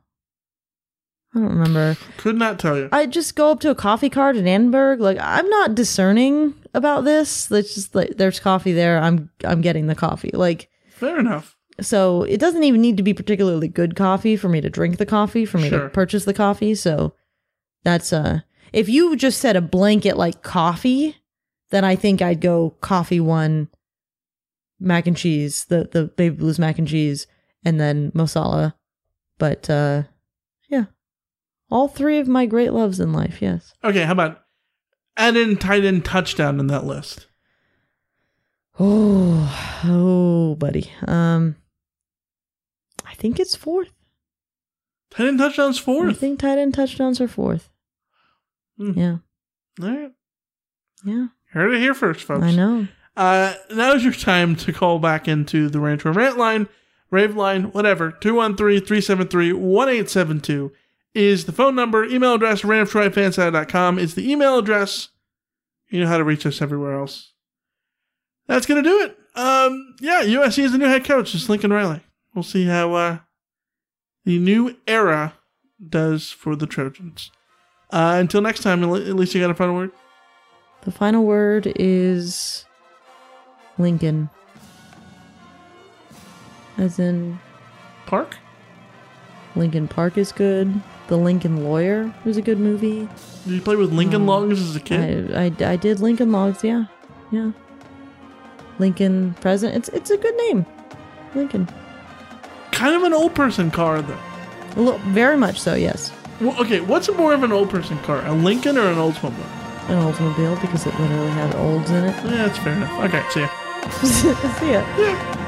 Speaker 6: I don't remember.
Speaker 8: Could not tell you.
Speaker 6: I just go up to a coffee cart in Annenberg. Like I'm not discerning about this. It's just like there's coffee there. I'm I'm getting the coffee. Like
Speaker 8: Fair enough.
Speaker 6: So it doesn't even need to be particularly good coffee for me to drink the coffee, for me
Speaker 8: Sure.
Speaker 6: to purchase the coffee. So that's uh if you just said a blanket like coffee, then I think I'd go coffee one mac and cheese, the the baby blues mac and cheese, and then Mo Salah. But uh yeah. All three of my great loves in life, yes.
Speaker 8: Okay, how about add in tight end touchdown in that list?
Speaker 6: Oh, oh, buddy. Um, think it's fourth.
Speaker 8: Tight end touchdowns fourth.
Speaker 6: I think tight end touchdowns are fourth.
Speaker 8: Hmm.
Speaker 6: Yeah,
Speaker 8: All right.
Speaker 6: yeah.
Speaker 8: Heard it here first, folks.
Speaker 6: I know.
Speaker 8: Uh, now is your time to call back into the Rancho Rant line, Rave line, whatever. 213-373-1872 is the phone number. Email address, ranftroyfanside.com is the email address. You know how to reach us everywhere else. That's going to do it. Um, yeah, USC is the new head coach. It's Lincoln Riley. We'll see how uh, the new era does for the Trojans. Uh, until next time, at least you got a final word.
Speaker 6: The final word is Lincoln. As in
Speaker 8: Park?
Speaker 6: Lincoln Park is good. The Lincoln Lawyer was a good movie.
Speaker 8: Did you play with Lincoln Logs as a kid?
Speaker 6: I, I, I did Lincoln Logs, yeah. Yeah. Lincoln Present. It's it's a good name. Lincoln.
Speaker 8: Kind of an old person car, though.
Speaker 6: Little, very much so, yes.
Speaker 8: Well, okay, what's more of an old person car, a Lincoln or an Oldsmobile?
Speaker 6: An Oldsmobile because it literally had olds in it.
Speaker 8: Yeah, that's fair enough. Okay, see ya.
Speaker 6: See ya.